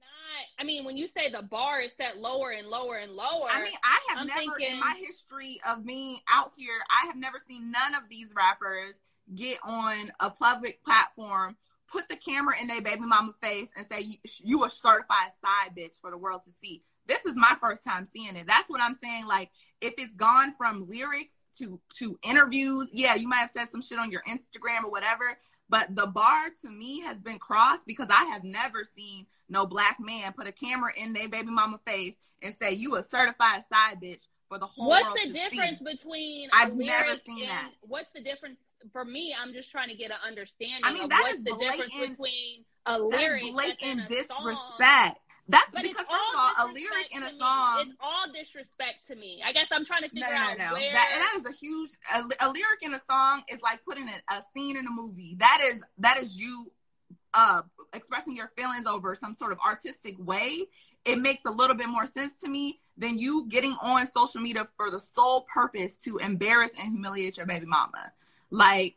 not. I mean, when you say the bar is set lower and lower and lower, I mean, I have I'm never thinking, in my history of me out here, I have never seen none of these rappers get on a public platform put the camera in their baby mama face and say you, you a certified side bitch for the world to see this is my first time seeing it. That's what I'm saying. Like, if it's gone from lyrics to to interviews, yeah, you might have said some shit on your Instagram or whatever. But the bar to me has been crossed because I have never seen no black man put a camera in their baby mama face and say you a certified side bitch for the whole what's the difference see. between I've never seen and, that. What's the difference for me? I'm just trying to get an understanding. I mean, that what's the blatant, difference between a lyric blatant disrespect. That's but because first of all, a lyric in a song. It's all disrespect to me. I guess I'm trying to figure no, no, out no. where. That, and that is a huge. A, a, lyric in a song is like putting a, a scene in a movie. That is that is you uh expressing your feelings over some sort of artistic way. It makes a little bit more sense to me than you getting on social media for the sole purpose to embarrass and humiliate your baby mama. Like,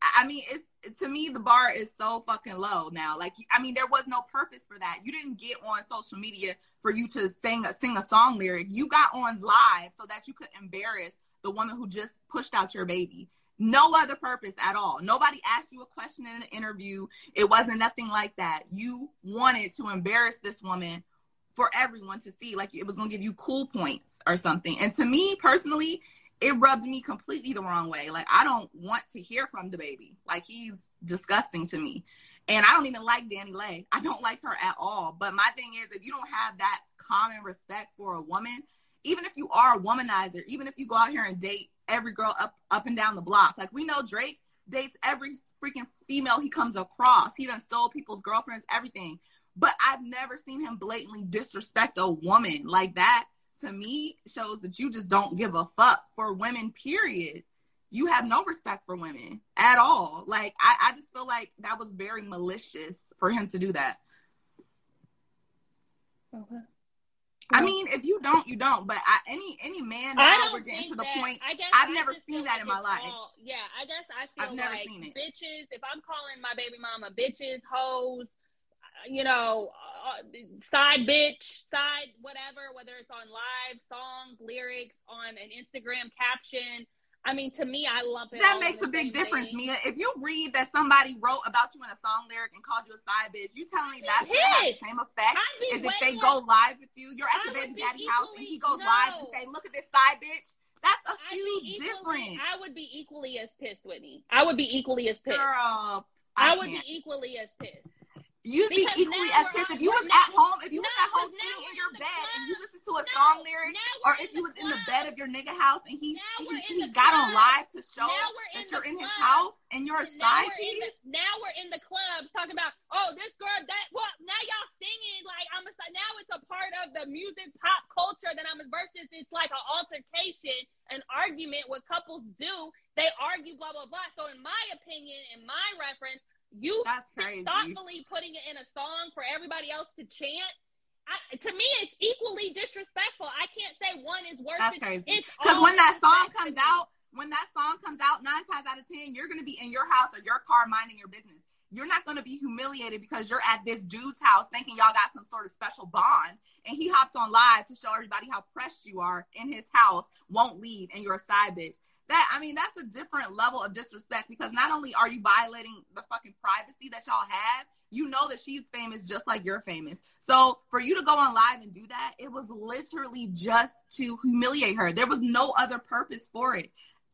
I mean, it's to me the bar is so fucking low now. Like I mean, there was no purpose for that. You didn't get on social media for you to sing a sing a song lyric. You got on live so that you could embarrass the woman who just pushed out your baby. No other purpose at all. Nobody asked you a question in an interview. It wasn't nothing like that. You wanted to embarrass this woman for everyone to see. Like it was going to give you cool points or something. And to me personally, it rubbed me completely the wrong way. Like I don't want to hear from DaBaby. Like he's disgusting to me. And I don't even like DaniLeigh. I don't like her at all. But my thing is if you don't have that common respect for a woman, even if you are a womanizer, even if you go out here and date every girl up up and down the block. Like we know Drake dates every freaking female he comes across. He done stole people's girlfriends, everything. But I've never seen him blatantly disrespect a woman like that to me shows that you just don't give a fuck for women, period. You have no respect for women at all. Like, I, I just feel like that was very malicious for him to do that. Okay. I mean, if you don't, you don't. But I, any any man now we're getting to the that, point. I guess I've never seen that in my life. All, yeah, I guess I feel I've never like seen it. bitches. If I'm calling my baby mama bitches, hoes, you know, uh, side bitch, side whatever, whether it's on live songs, lyrics, on an Instagram caption. I mean, to me, I love it. That makes a big difference, thing. Mia. If you read that somebody wrote about you in a song lyric and called you a side bitch, you telling me that's the same effect as if they go live with you. You're at your baby daddy house and he goes no. live and say, "Look at this side bitch." That's a I'd huge equally, difference. I would be equally as pissed, Whitney. I would be equally as pissed. Girl, I, I would be equally as pissed. You'd be equally as pissed if you was at home, if you no, was at home sitting in your bed and you listened to a no, song lyric, or if you was in the bed of your nigga house and he he, he got on live to show that you're in his house and you're a side piece. now we're in the clubs talking about, oh, this girl, that well Now y'all singing like I'm a. Now it's a part of the music pop culture that I'm a versus. It's like an altercation, an argument. What couples do, they argue, blah blah blah. So in my opinion, in my reference you That's crazy. thoughtfully putting it in a song for everybody else to chant. I, to me, it's equally disrespectful. I can't say one is worse. That's crazy. Because when that song comes out, when that song comes out, nine times out of ten, you're going to be in your house or your car minding your business. You're not going to be humiliated because you're at this dude's house thinking y'all got some sort of special bond, and he hops on live to show everybody how pressed you are in his house, won't leave, and you're a side bitch that I mean that's a different level of disrespect because not only are you violating the fucking privacy that y'all have, you know that she's famous just like you're famous. So for you to go on live and do that, it was literally just to humiliate her. There was no other purpose for it.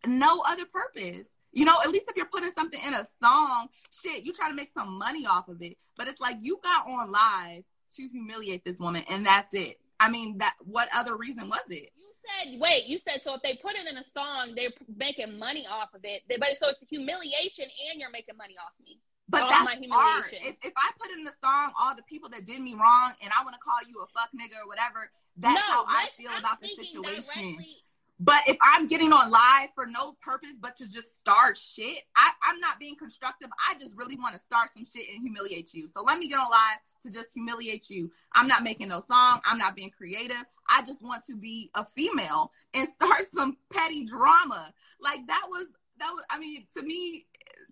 No other purpose. You know, at least if you're putting something in a song, shit, you try to make some money off of it. But it's like you got on live to humiliate this woman and that's it. I mean, that what other reason was it? Said, wait, you said so if they put it in a song, they're making money off of it. They, but so it's humiliation and you're making money off me. But all that's my humiliation. Art. If, if I put it in the song all the people that did me wrong and I want to call you a fuck nigga or whatever, that's no, how I feel I'm about the situation. Directly. But if I'm getting on live for no purpose but to just start shit, I, I'm not being constructive. I just really want to start some shit and humiliate you. So let me get on live to just humiliate you. I'm not making no song. I'm not being creative. I just want to be a female and start some petty drama. Like that was that was I mean, to me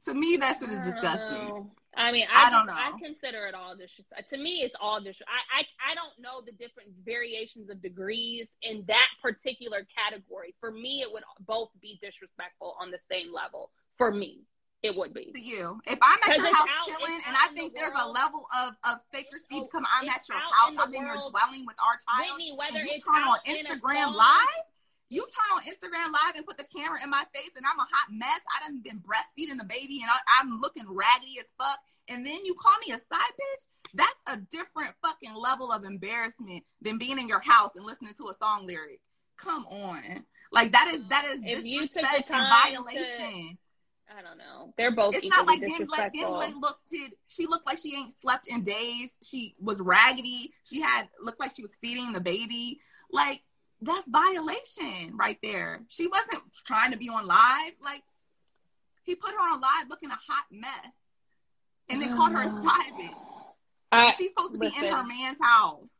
to me that shit is disgusting. I mean, I, I don't know. I consider it all disrespect. To me, it's all disrespect. I, I I don't know the different variations of degrees in that particular category. For me, it would both be disrespectful on the same level. For me, it would be to you. If I'm at your house out, chilling, and I think the there's a level of of secrecy oh, because I'm at your house, I'm in your dwelling with our child. Whitney, whether you it's turn on Instagram live, you turn on Instagram live and put the camera in my face, and I'm a hot mess. I done been breastfeeding the baby, and I, I'm looking raggedy as fuck. And then you call me a side bitch. That's a different fucking level of embarrassment than being in your house and listening to a song lyric. Come on, like that is that is if you took the time violation. To- I don't know. They're both. It's not like Dinsley looked. She looked like she ain't slept in days. She was raggedy. She had looked like she was feeding the baby. Like that's violation right there. She wasn't trying to be on live. Like he put her on live looking a hot mess, and then called her a uh, side bitch. I, She's supposed to be in her man's house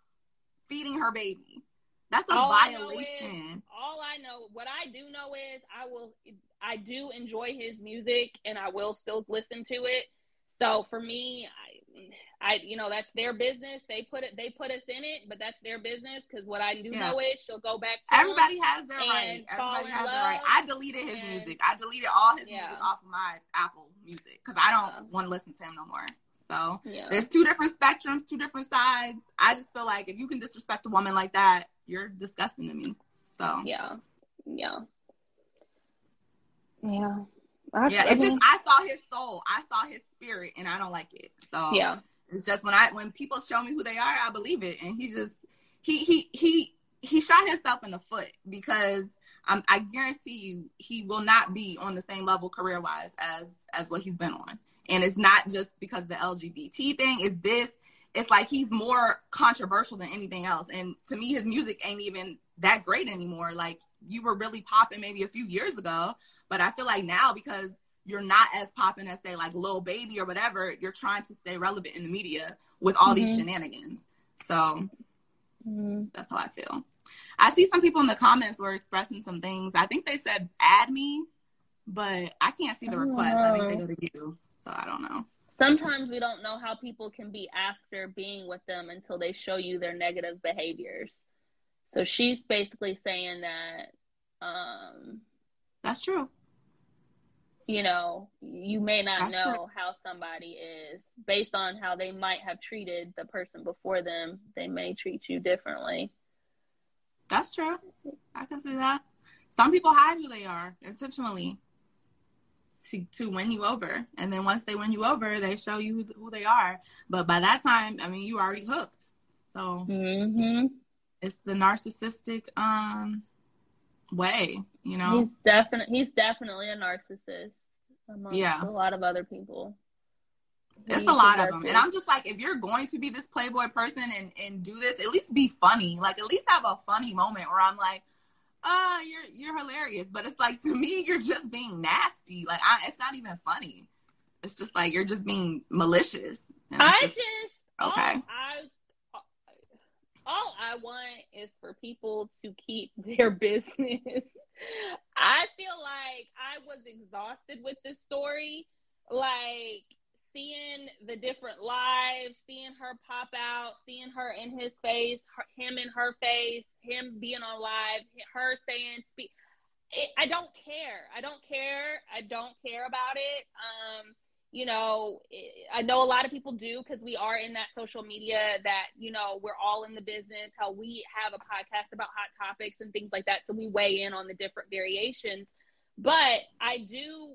feeding her baby. That's a all violation. I is, all I know, what I do know is I will I do enjoy his music and I will still listen to it. So for me, I, I, you know, that's their business. They put it, they put us in it, but that's their business. Because what I do yeah. know is she'll go back. to Everybody has their right. Everybody has their right. I deleted his and, music. I deleted all his yeah. music off of my Apple Music because I don't yeah. want to listen to him no more. So yeah. there's two different spectrums, two different sides. I just feel like if you can disrespect a woman like that, you're disgusting to me. So yeah, yeah. Yeah. I, yeah, it just I saw his soul. I saw his spirit and I don't like it. So yeah. It's just when I when people show me who they are, I believe it. And he just he he he he shot himself in the foot because um, I guarantee you he will not be on the same level career wise as as what he's been on. And it's not just because the LGBT thing, is this it's like he's more controversial than anything else. And to me, his music ain't even that great anymore. Like you were really popping maybe a few years ago, but I feel like now because you're not as popping as say like Lil Baby or whatever, you're trying to stay relevant in the media with all mm-hmm. these shenanigans. So mm-hmm. that's how I feel. I see some people in the comments were expressing some things. I think they said add me, but I can't see the request. I think they go to you. So I don't know. Sometimes we don't know how people can be after being with them until they show you their negative behaviors. So she's basically saying that um that's true. You know, you may not that's know true. how somebody is based on how they might have treated the person before them. They may treat you differently. That's true. I can see that. Some people hide who they are intentionally to, to win you over. And then once they win you over, they show you who, who they are. But by that time, I mean, you already hooked. So mm-hmm. it's the narcissistic um way, you know. He's definitely he's definitely a narcissist among yeah. a lot of other people. It's a lot of them. And I'm just like, if you're going to be this Playboy person and, and do this, at least be funny. Like, at least have a funny moment where I'm like, uh, you're you're hilarious. But it's like to me, you're just being nasty. Like, I, it's not even funny. It's just like you're just being malicious. I just, just okay. All I all I want is for people to keep their business. I feel like I was exhausted with this story. Like seeing the different lives, seeing her pop out, seeing her in his face, her, him in her face, him being on live, her saying speak. I don't care. I don't care. I don't care about it. Um, you know, eh, I know a lot of people do because we are in that social media that, you know, we're all in the business, how we have a podcast about hot topics and things like that. So we weigh in on the different variations. But I do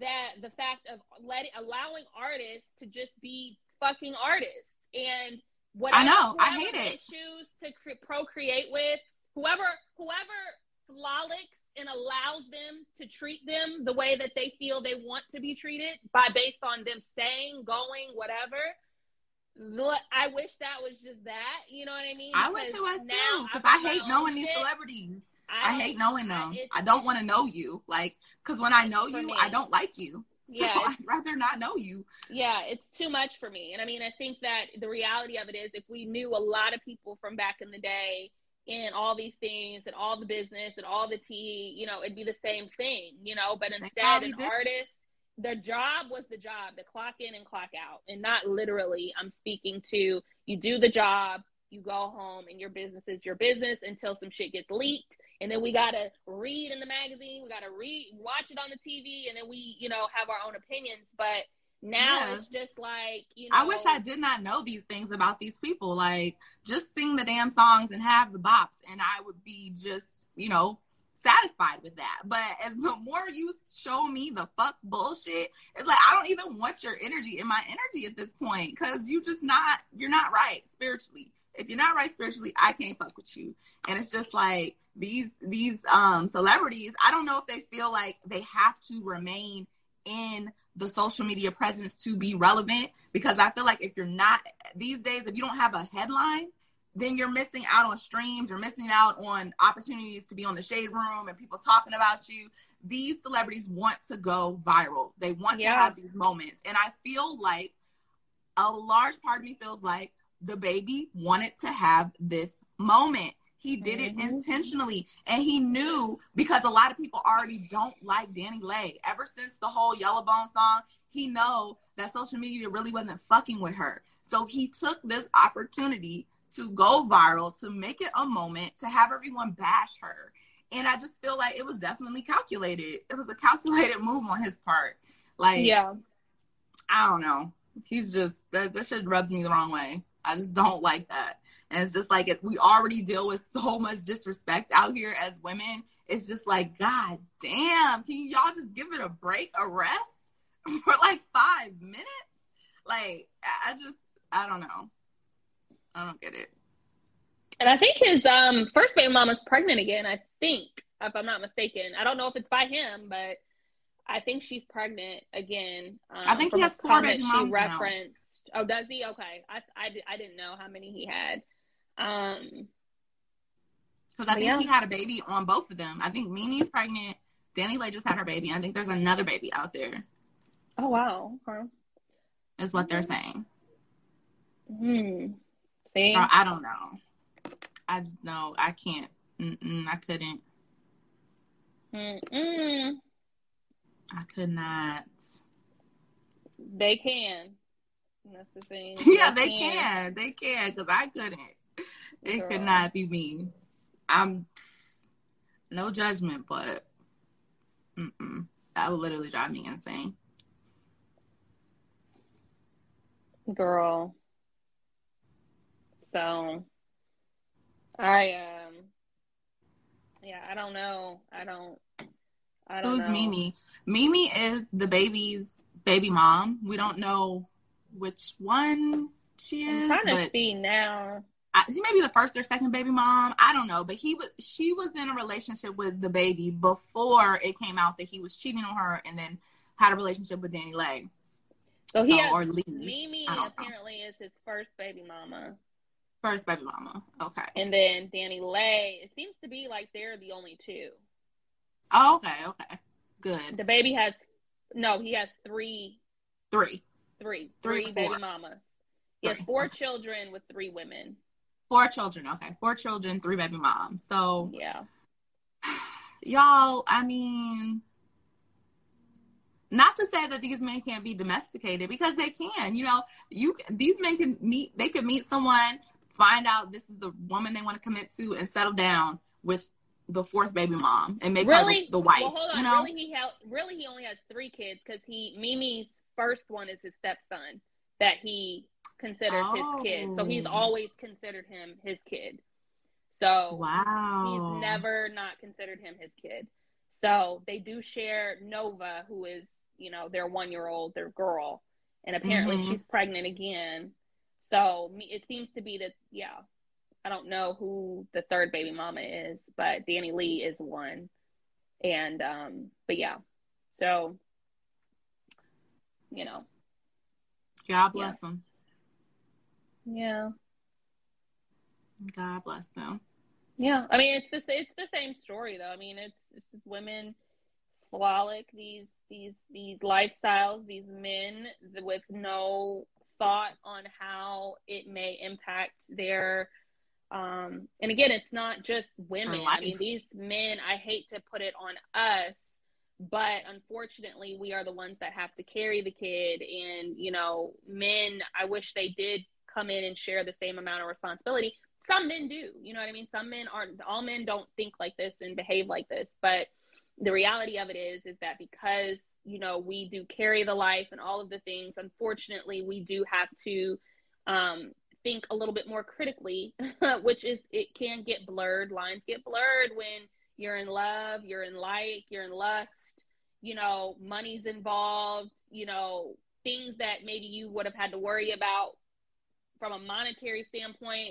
that the fact of letting allowing artists to just be fucking artists and what I know I hate it choose to cre- procreate with whoever whoever frolics and allows them to treat them the way that they feel they want to be treated by based on them staying going whatever I wish that was just that. You know what I mean? I wish it was too. Because I hate knowing these celebrities. I, I hate knowing them. I, I don't want to know you. Like, because when I know you, me. I don't like you. Yeah, so I'd rather not know you. Yeah, it's too much for me. And I mean, I think that the reality of it is, if we knew a lot of people from back in the day in all these things and all the business and all the tea, you know, it'd be the same thing, you know. But instead, an did. artist, their job was the job to clock in and clock out, and not literally. I'm speaking to you do the job, you go home, and your business is your business until some shit gets leaked and then we gotta read in the magazine, we gotta read, watch it on the TV, and then we, you know, have our own opinions. But now yeah. it's just like you know. I wish I did not know these things about these people. Like, just sing the damn songs and have the bops, and I would be just, you know, satisfied with that. But the more you show me the fuck bullshit, it's like I don't even want your energy in my energy at this point because you just not you're not right spiritually. If you're not right spiritually, I can't fuck with you. And it's just like these these um celebrities, I don't know if they feel like they have to remain in the social media presence to be relevant because I feel like if you're not these days, if you don't have a headline, then you're missing out on streams, you're missing out on opportunities to be on the shade room and people talking about you. These celebrities want to go viral. They want yeah. to have these moments. And I feel like a large part of me feels like the baby wanted to have this moment. He did mm-hmm. it intentionally. And he knew because a lot of people already don't like DaniLeigh. Ever since the whole Yellowbone song, he know that social media really wasn't fucking with her. So he took this opportunity to go viral, to make it a moment, to have everyone bash her. And I just feel like it was definitely calculated. It was a calculated move on his part. Like, yeah, I don't know. He's just that that shit rubs me the wrong way. I just don't like that. And it's just like if we already deal with so much disrespect out here as women, it's just like, God damn, can y'all just give it a break, a rest for like five minutes? Like, I just, I don't know. I don't get it. And I think his um, first baby mama's pregnant again. I think, if I'm not mistaken. I don't know if it's by him, but I think she's pregnant again. Um, I think he has four baby moms she referenced Oh, does he? Okay, I I, I didn't know how many he had. Um, because I think yeah. he had a baby on both of them. I think Mimi's pregnant. DaniLeigh just had her baby. I think there's another baby out there. Oh wow! Okay. Is what they're saying. Hmm. See, Girl, I don't know. I just know I can't. Mm-mm, I couldn't. Mm-mm. I could not. They can. That's the thing. yeah, they, they can. They can because I couldn't. It Girl. could not be me. I'm no judgment, but mm-mm, that would literally drive me insane. Girl. So I um yeah, I don't know. I don't I don't Who's know. Mimi? Mimi is the baby's baby mom. We don't know which one she is. I'm trying to see now. I, she may be the first or second baby mom. I don't know, but he was. She was in a relationship with the baby before it came out that he was cheating on her, and then had a relationship with DaniLeigh. So he so, has, or Lee. Mimi apparently know. is his first baby mama. First baby mama. Okay. And then DaniLeigh. It seems to be like they're the only two. Oh, okay. Okay. Good. The baby has no. He has three. Three. Three. Three, three baby mamas. He three. has four children with three women. Four children. Okay. Four children, three baby moms. So yeah. Y'all, I mean, not to say that these men can't be domesticated because they can. You know, you these men can meet. They could meet someone, find out this is the woman they want to commit to, and settle down with the fourth baby mom and make really? her the, the wife. Well, hold on. You know? Really, he ha- really he only has three kids because he Mimi's first one is his stepson that he considers oh. his kid. So he's oh. always considered him his kid. So wow, he's never not considered him his kid. So they do share Nova, who is you know their one year old, their girl, and apparently mm-hmm. she's pregnant again. So it seems to be that yeah, I don't know who the third baby mama is, but DaniLeigh is one. And um but yeah. So you know. God bless yeah. them. Yeah. God bless them. Yeah, I mean it's the it's the same story though. I mean it's it's just women flolic these these these lifestyles, these men with no thought on how it may impact their um, and again, it's not just women. I mean, these men, I hate to put it on us, but unfortunately, we are the ones that have to carry the kid. And, you know, men, I wish they did come in and share the same amount of responsibility. Some men do, you know what I mean? Some men aren't, all men don't think like this and behave like this. But the reality of it is, is that because, you know, we do carry the life and all of the things, unfortunately, we do have to um, think a little bit more critically, which is it can get blurred. Lines get blurred when you're in love, you're in like, you're in lust, you know, money's involved, you know, things that maybe you would have had to worry about from a monetary standpoint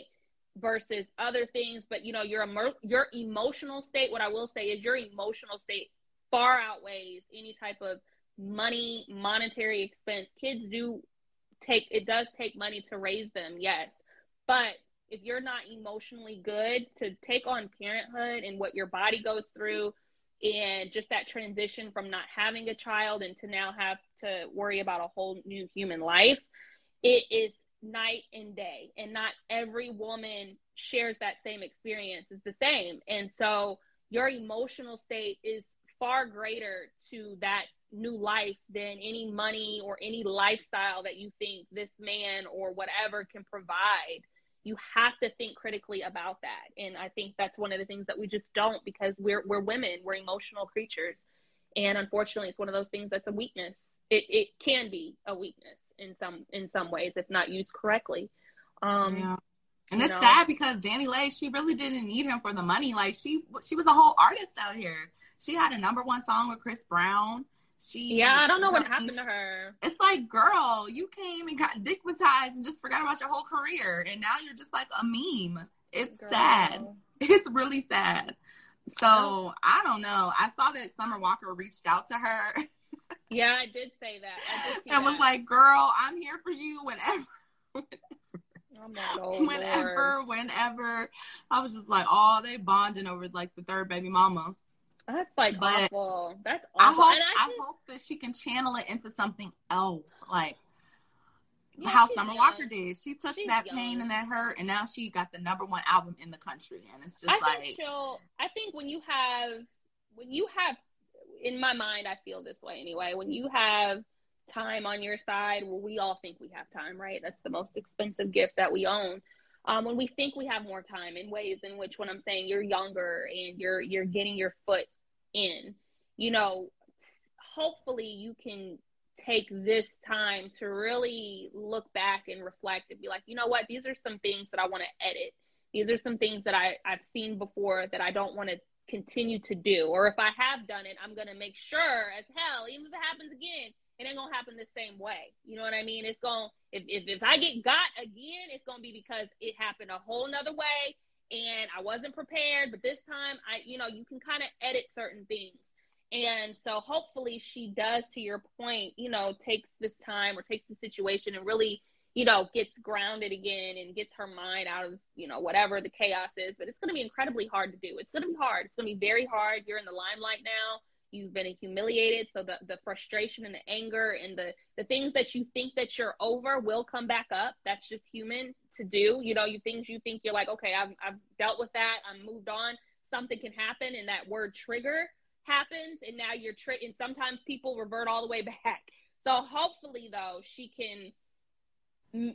versus other things, but you know, your your emotional state, what I will say is your emotional state far outweighs any type of money monetary expense. Kids do take it does take money to raise them, yes. But if you're not emotionally good to take on parenthood and what your body goes through and just that transition from not having a child and to now have to worry about a whole new human life, it is night and day. And not every woman shares that same experience. It's the same. And so your emotional state is far greater to that new life than any money or any lifestyle that you think this man or whatever can provide. You have to think critically about that. And I think that's one of the things that we just don't because we're we're women, we're emotional creatures. And unfortunately it's one of those things that's a weakness. It it can be a weakness in some in some ways if not used correctly. Um yeah. And it's know? sad because DaniLeigh, she really didn't need him for the money. Like she she was a whole artist out here. She had a number one song with Chris Brown. She Yeah, I don't know what happened to her. It's like, girl, you came and got dickmatized and just forgot about your whole career and now you're just like a meme. It's girl. sad. It's really sad. So I don't know. I saw that Summer Walker reached out to her Yeah, I did say that. Did and was like, "Girl, I'm here for you whenever." oh whenever, Lord. whenever, I was just like, "Oh, they bonding over like the third baby mama." That's like but awful. That's awful. I hope, I, I hope that she can channel it into something else, like yeah, how Summer young. Walker did. She took she's that young. pain and that hurt, and now she got the number one album in the country. And it's just I like, think she'll. I think when you have, when you have, in my mind, I feel this way anyway. When you have time on your side, well, we all think we have time, right? That's the most expensive gift that we own. Um, when we think we have more time in ways in which when I'm saying you're younger and you're you're getting your foot in, you know, hopefully you can take this time to really look back and reflect and be like, you know what, these are some things that I want to edit. These are some things that I, I've seen before that I don't want to continue to do. Or if I have done it, I'm going to make sure as hell, even if it happens again, it ain't to happen the same way. You know what I mean? It's going, if, if, if I get got again, it's to be because it happened a whole nother way and I wasn't prepared. But this time, I, you know, you can kind of edit certain things. And so hopefully she does, to your point, you know, takes this time or takes the situation and really, you know, gets grounded again and gets her mind out of, you know, whatever the chaos is. But it's to be incredibly hard to do. It's to be hard. It's to be very hard. You're in the limelight now. You've been humiliated. So the, the frustration and the anger and the, the things that you think that you're over will come back up. That's just human to do. You know, you things you think you're like, okay, I've, I've dealt with that. I'm moved on. Something can happen. And that word trigger happens and now you're tri- and sometimes people revert all the way back so hopefully though she can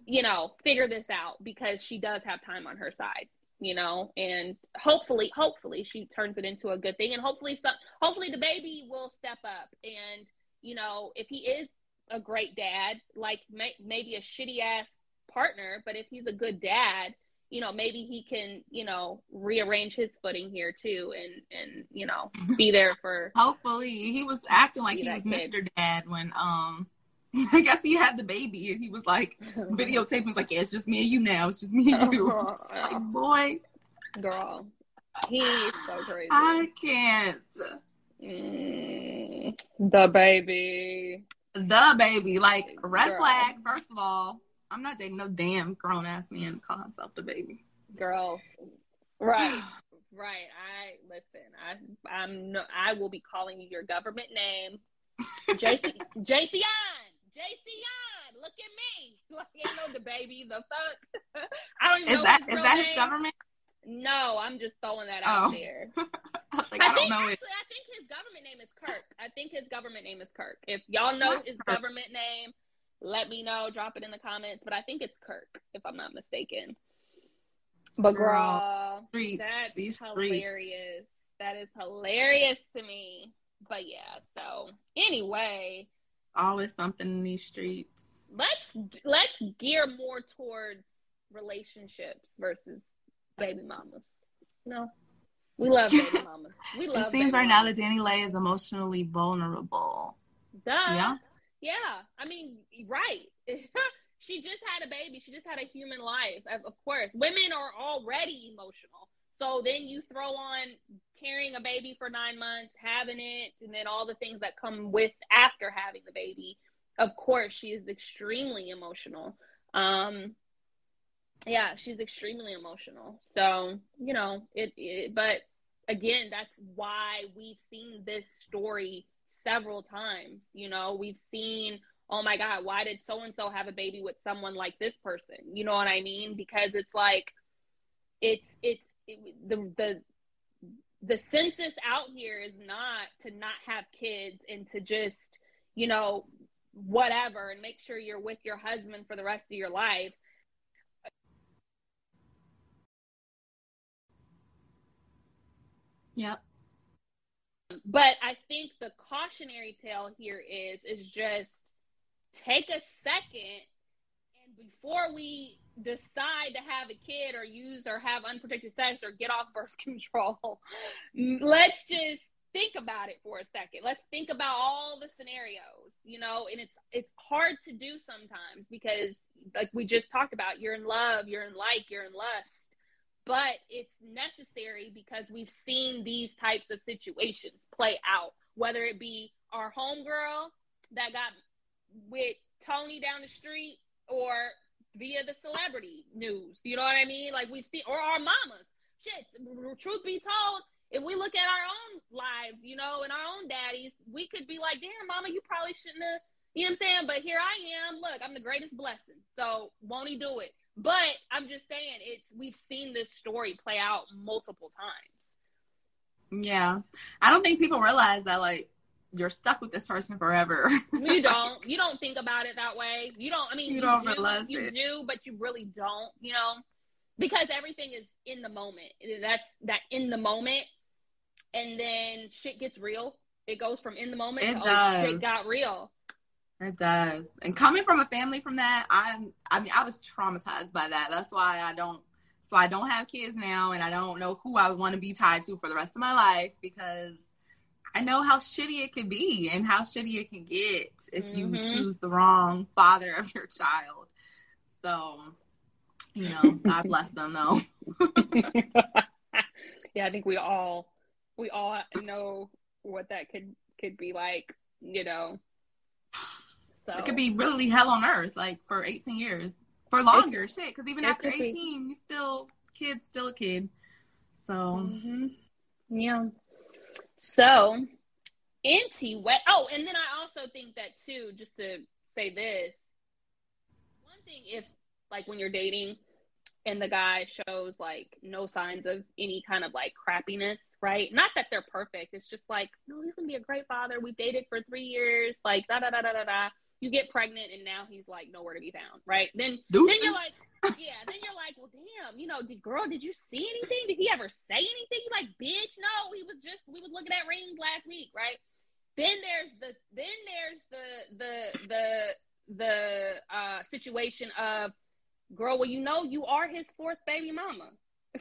you know figure this out because she does have time on her side you know and hopefully hopefully she turns it into a good thing and hopefully some hopefully the baby will step up and you know if he is a great dad like may, maybe a shitty ass partner but if he's a good dad you know maybe he can you know rearrange his footing here too and and you know be there for hopefully he was acting like he was kid. mr dad when um I guess he had the baby and he was like videotaping was like, Yeah, it's just me and you now. It's just me and you. Oh, like, boy. Girl. He's so crazy. I can't. Mm, the baby. The baby. Like red Girl. flag, first of all. I'm not dating no damn grown ass man call himself the baby. Girl. Right. right. I listen, I I'm no I will be calling you your government name. JC JCN. JCN. Look at me. Like ain't no the baby. The fuck. I don't even is know that, his is that name. his government? No, I'm just throwing that out oh. there. I, like, I, I think actually, it. I think his government name is Kirk. I think his government name is Kirk. If y'all know his government name, let me know. Drop it in the comments. But I think it's Kirk, if I'm not mistaken. But girl, streets, that's these hilarious. Streets. That is hilarious to me. But yeah, so anyway, always something in these streets. Let's let's gear more towards relationships versus baby mamas. No, we love baby mamas. We love. It seems right mamas. now that DaniLeigh is emotionally vulnerable. Duh. Yeah. Yeah, I mean, right. she just had a baby. She just had a human life. Of course, women are already emotional. So then you throw on carrying a baby for nine months, having it, and then all the things that come with after having the baby. Of course, she is extremely emotional. Um, yeah, she's extremely emotional. So you know it, it. But again, that's why we've seen this story several times. You know, we've seen, oh my God, why did so and so have a baby with someone like this person? You know what I mean? Because it's like, it's, it's, it, the, the, the census out here is not to not have kids and to just, you know, whatever and make sure you're with your husband for the rest of your life. Yep. But I think the cautionary tale here is is just take a second before we decide to have a kid or use or have unprotected sex or get off birth control, let's just think about it for a second. Let's think about all the scenarios, you know, and it's it's hard to do sometimes because like we just talked about, you're in love, you're in like, you're in lust but it's necessary because we've seen these types of situations play out, whether it be our homegirl that got with Tony down the street or via the celebrity news. You know what I mean? Like we've seen, or our mamas. Shit, truth be told, if we look at our own lives, you know, and our own daddies, we could be like, damn, mama, you probably shouldn't have, you know what I'm saying? But here I am. Look, I'm the greatest blessing. So won't he do it? But I'm just saying, it's we've seen this story play out multiple times. Yeah, I don't think people realize that like you're stuck with this person forever. you don't. You don't think about it that way. You don't. I mean, you, you don't do, realize you it. do, but you really don't. You know, because everything is in the moment. That's that in the moment, and then shit gets real. It goes from in the moment it to does. oh shit got real. It does. And coming from a family from that, I'm I mean, I was traumatized by that. That's why I don't so I don't have kids now and I don't know who I want to be tied to for the rest of my life because I know how shitty it can be and how shitty it can get if mm-hmm. you choose the wrong father of your child. So, you know, God bless them though. yeah, I think we all we all know what that could could be like, you know. So. It could be really hell on earth, like for 18 years, for longer, it, shit. Because even after 18, be. you still kid, still a kid. So mm-hmm. yeah. So anti wet. Oh, and then I also think that too. Just to say this, one thing if like when you're dating and the guy shows like no signs of any kind of like crappiness, right? Not that they're perfect. It's just like, no, he's gonna be a great father. We've dated for three years, like da da da da da da you get pregnant and now he's like nowhere to be found, right? Then Dude. then you're like, yeah, then you're like, well, damn, you know, did girl, did you see anything? Did he ever say anything? You're like, bitch, no, he was just we was looking at rings last week, right? Then there's the then there's the the the the uh situation of girl, well, you know, you are his fourth baby mama.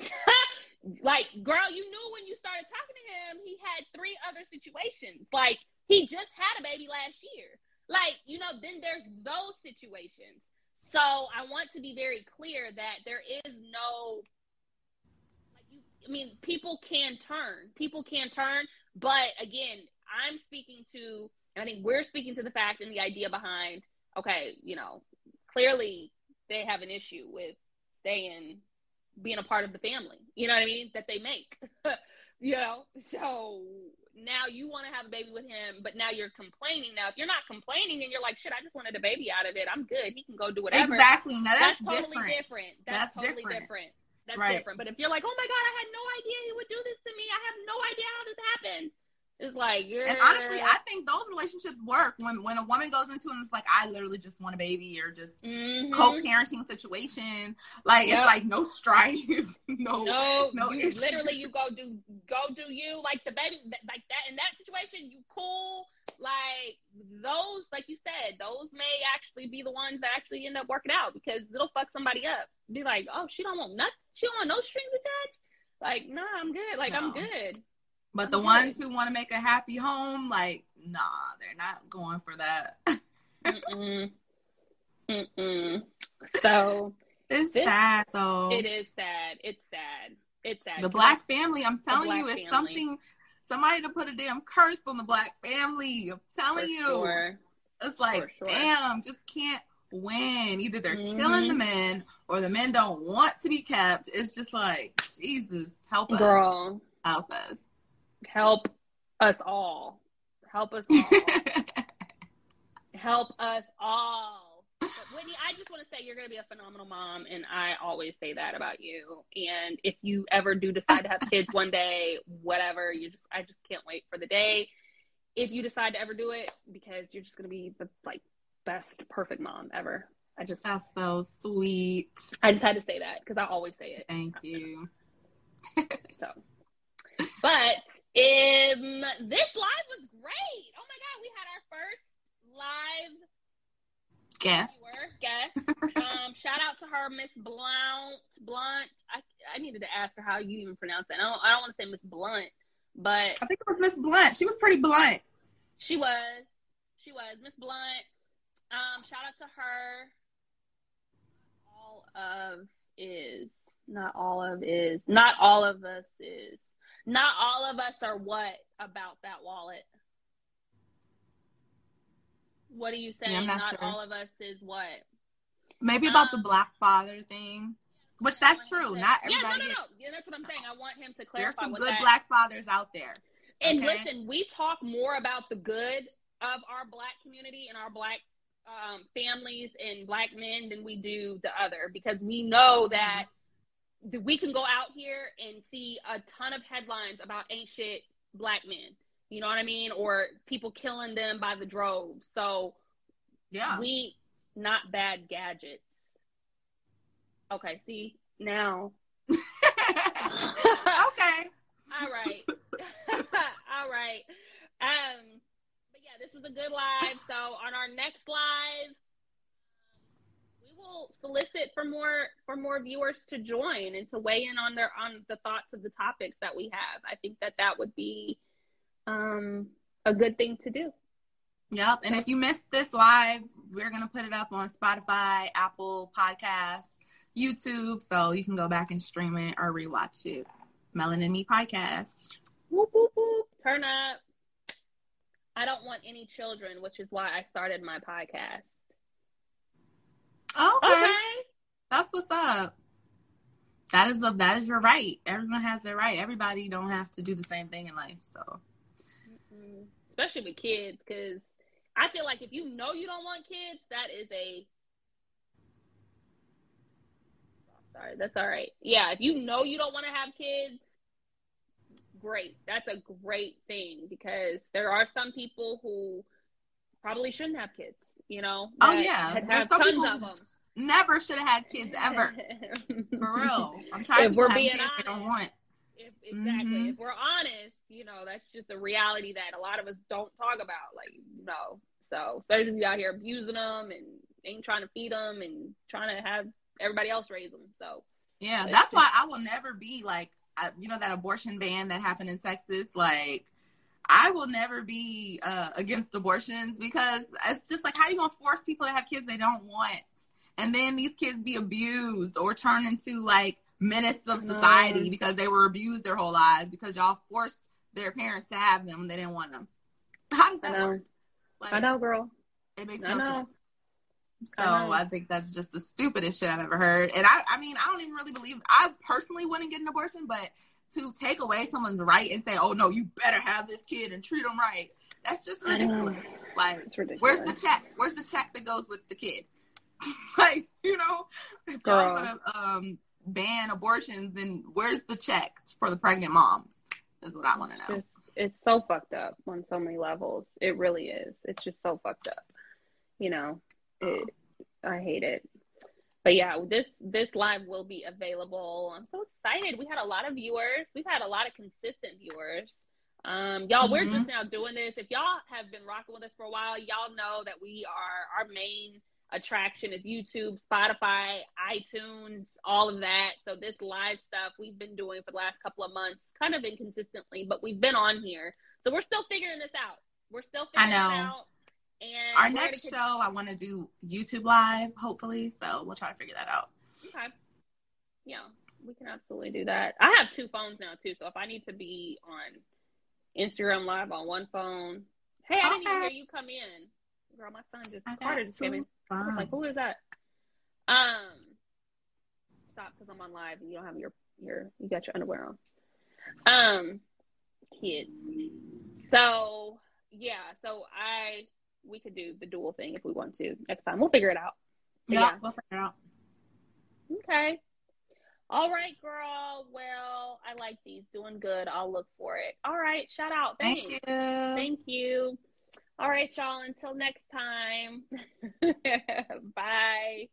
like, girl, you knew when you started talking to him, he had three other situations. Like, he just had a baby last year. Like, you know, then there's those situations. So I want to be very clear that there is no like you I mean, people can turn. People can turn, but again, I'm speaking to I think we're speaking to the fact and the idea behind, okay, you know, clearly they have an issue with staying being a part of the family. You know what I mean? That they make. you know? So now you want to have a baby with him, but now you're complaining. Now, if you're not complaining and you're like, shit, I just wanted a baby out of it, I'm good. He can go do whatever. Exactly. Now that's, that's totally different. different. That's, that's, totally different. different. That's right. different. But if you're like, oh my God, I had no idea he would do this to me. I have no idea how this happened. It's like, and honestly, I think those relationships work when when a woman goes into it and it's like, I literally just want a baby or just mm-hmm. co-parenting situation. Like yep. it's like no strife, no, no, no you, literally you go do go do you like the baby like that in that situation you cool like those like you said those may actually be the ones that actually end up working out because it'll fuck somebody up. Be like, oh, she don't want nothing, she don't want no strings attached. Like, nah, I'm good. Like no. I'm good. But the ones who want to make a happy home, like, nah, they're not going for that. Mm-mm. Mm-mm. So it's this, sad though. It is sad. It's sad. It's sad. The black family, I'm telling you, it's family. something somebody to put a damn curse on the black family. I'm telling for you. Sure. It's like, sure. damn, just can't win. Either they're mm-hmm. killing the men or the men don't want to be kept. It's just like, Jesus, help us. Girl. Help us help us all. Help us all. help us all. But Whitney, I just want to say you're going to be a phenomenal mom, and I always say that about you. And if you ever do decide to have kids one day, whatever, you just I just can't wait for the day if you decide to ever do it because you're just going to be the like best perfect mom ever. I just that's so sweet. I just had to say that because I always say it. Thank you. so, but um, this live was great. Oh my god, we had our first live guest. Guest. um, shout out to her, Miss Blount. Blunt. I I needed to ask her how you even pronounce that. I don't I don't want to say Miss Blunt, but I think it was Miss Blunt. She was pretty blunt. She was. She was Miss Blunt. Um, shout out to her. All of is not all of is not all of us is not all of us are what about that wallet? What are you saying? Yeah, not, not sure. all of us is what? Maybe about um, the black father thing. Which that's true. Not everybody. Yeah, no, no, no. Yeah, that's what I'm saying. I want him to clarify. There's some good that. black fathers out there. And okay? listen, we talk more about the good of our black community and our black um, families and black men than we do the other because we know that we can go out here and see a ton of headlines about ancient black men. You know what I mean? Or people killing them by the droves. So yeah, we not bad gadgets. Okay, see now. okay. All right. All right. Um, but yeah, this was a good live. So on our next live, will solicit for more for more viewers to join and to weigh in on their on the thoughts of the topics that we have. I think that that would be um, a good thing to do. Yep. And if you missed this live, we're gonna put it up on Spotify, Apple Podcasts, YouTube, so you can go back and stream it or rewatch it. Melanin Me podcast. Whoop, whoop, whoop. Turn up. I don't want any children, which is why I started my podcast. Okay. okay. That's what's up. That is a, that is your right. Everyone has their right. Everybody don't have to do the same thing in life. So, especially with kids, because I feel like if you know you don't want kids, that is a sorry, that's all right. Yeah, if you know you don't want to have kids, great. That's a great thing because there are some people who probably shouldn't have kids. You know? Oh yeah, there's some people of them. Never should have had kids ever. For real, I'm tired. If we're being honest, they don't want. If, exactly. Mm-hmm. If we're honest, you know, that's just a reality that a lot of us don't talk about. Like, you know, so especially if you out here abusing them and ain't trying to feed them and trying to have everybody else raise them. So yeah, that's why I will never be like, you know, that abortion ban that happened in Texas. Like, I will never be uh, against abortions because it's just like, how you gonna force people to have kids they don't want, and then these kids be abused or turn into like menace of society because they were abused their whole lives because y'all forced their parents to have them when they didn't want them. How does that work? Like, I know, girl. It makes no sense. So I, I, think that's just the stupidest shit I've ever heard. And I, I mean, I don't even really believe. I personally wouldn't get an abortion, but to take away someone's right and say, "Oh no, you better have this kid and treat them right," that's just ridiculous. Like, ridiculous. where's the check? Where's the check that goes with the kid? like, you know, if y'all want to um, ban abortions, then where's the check for the pregnant moms? Is what I want to know. It's, it's so fucked up on so many levels. It really is. It's just so fucked up. You know, it, I hate it. But yeah, this this live will be available. I'm so excited. We had a lot of viewers. We've had a lot of consistent viewers. Um, y'all, mm-hmm. we're just now doing this. If y'all have been rocking with us for a while, y'all know that we are our main attraction is YouTube, Spotify, iTunes, all of that. So this live stuff we've been doing for the last couple of months, kind of inconsistently, but we've been on here. So we're still figuring this out. We're still figuring I know. it out. And our next show, I want to do YouTube live, hopefully. So we'll try to figure that out. Okay. Yeah, we can absolutely do that. I have two phones now too, so if I need to be on Instagram live on one phone, hey, I okay. didn't even hear you come in, girl. My son just Carter just came in. I was like, who is that? Um, stop because I'm on live and you don't have your your you got your underwear on. Um, kids. So yeah, so I we could do the dual thing if we want to next time. We'll figure it out. Yeah, yeah, we'll figure it out. Okay. All right, girl. Well, I like these. Doing good. I'll look for it. All right. Shout out. Thanks. Thank you. Thank you. All right, y'all. Until next time. Bye.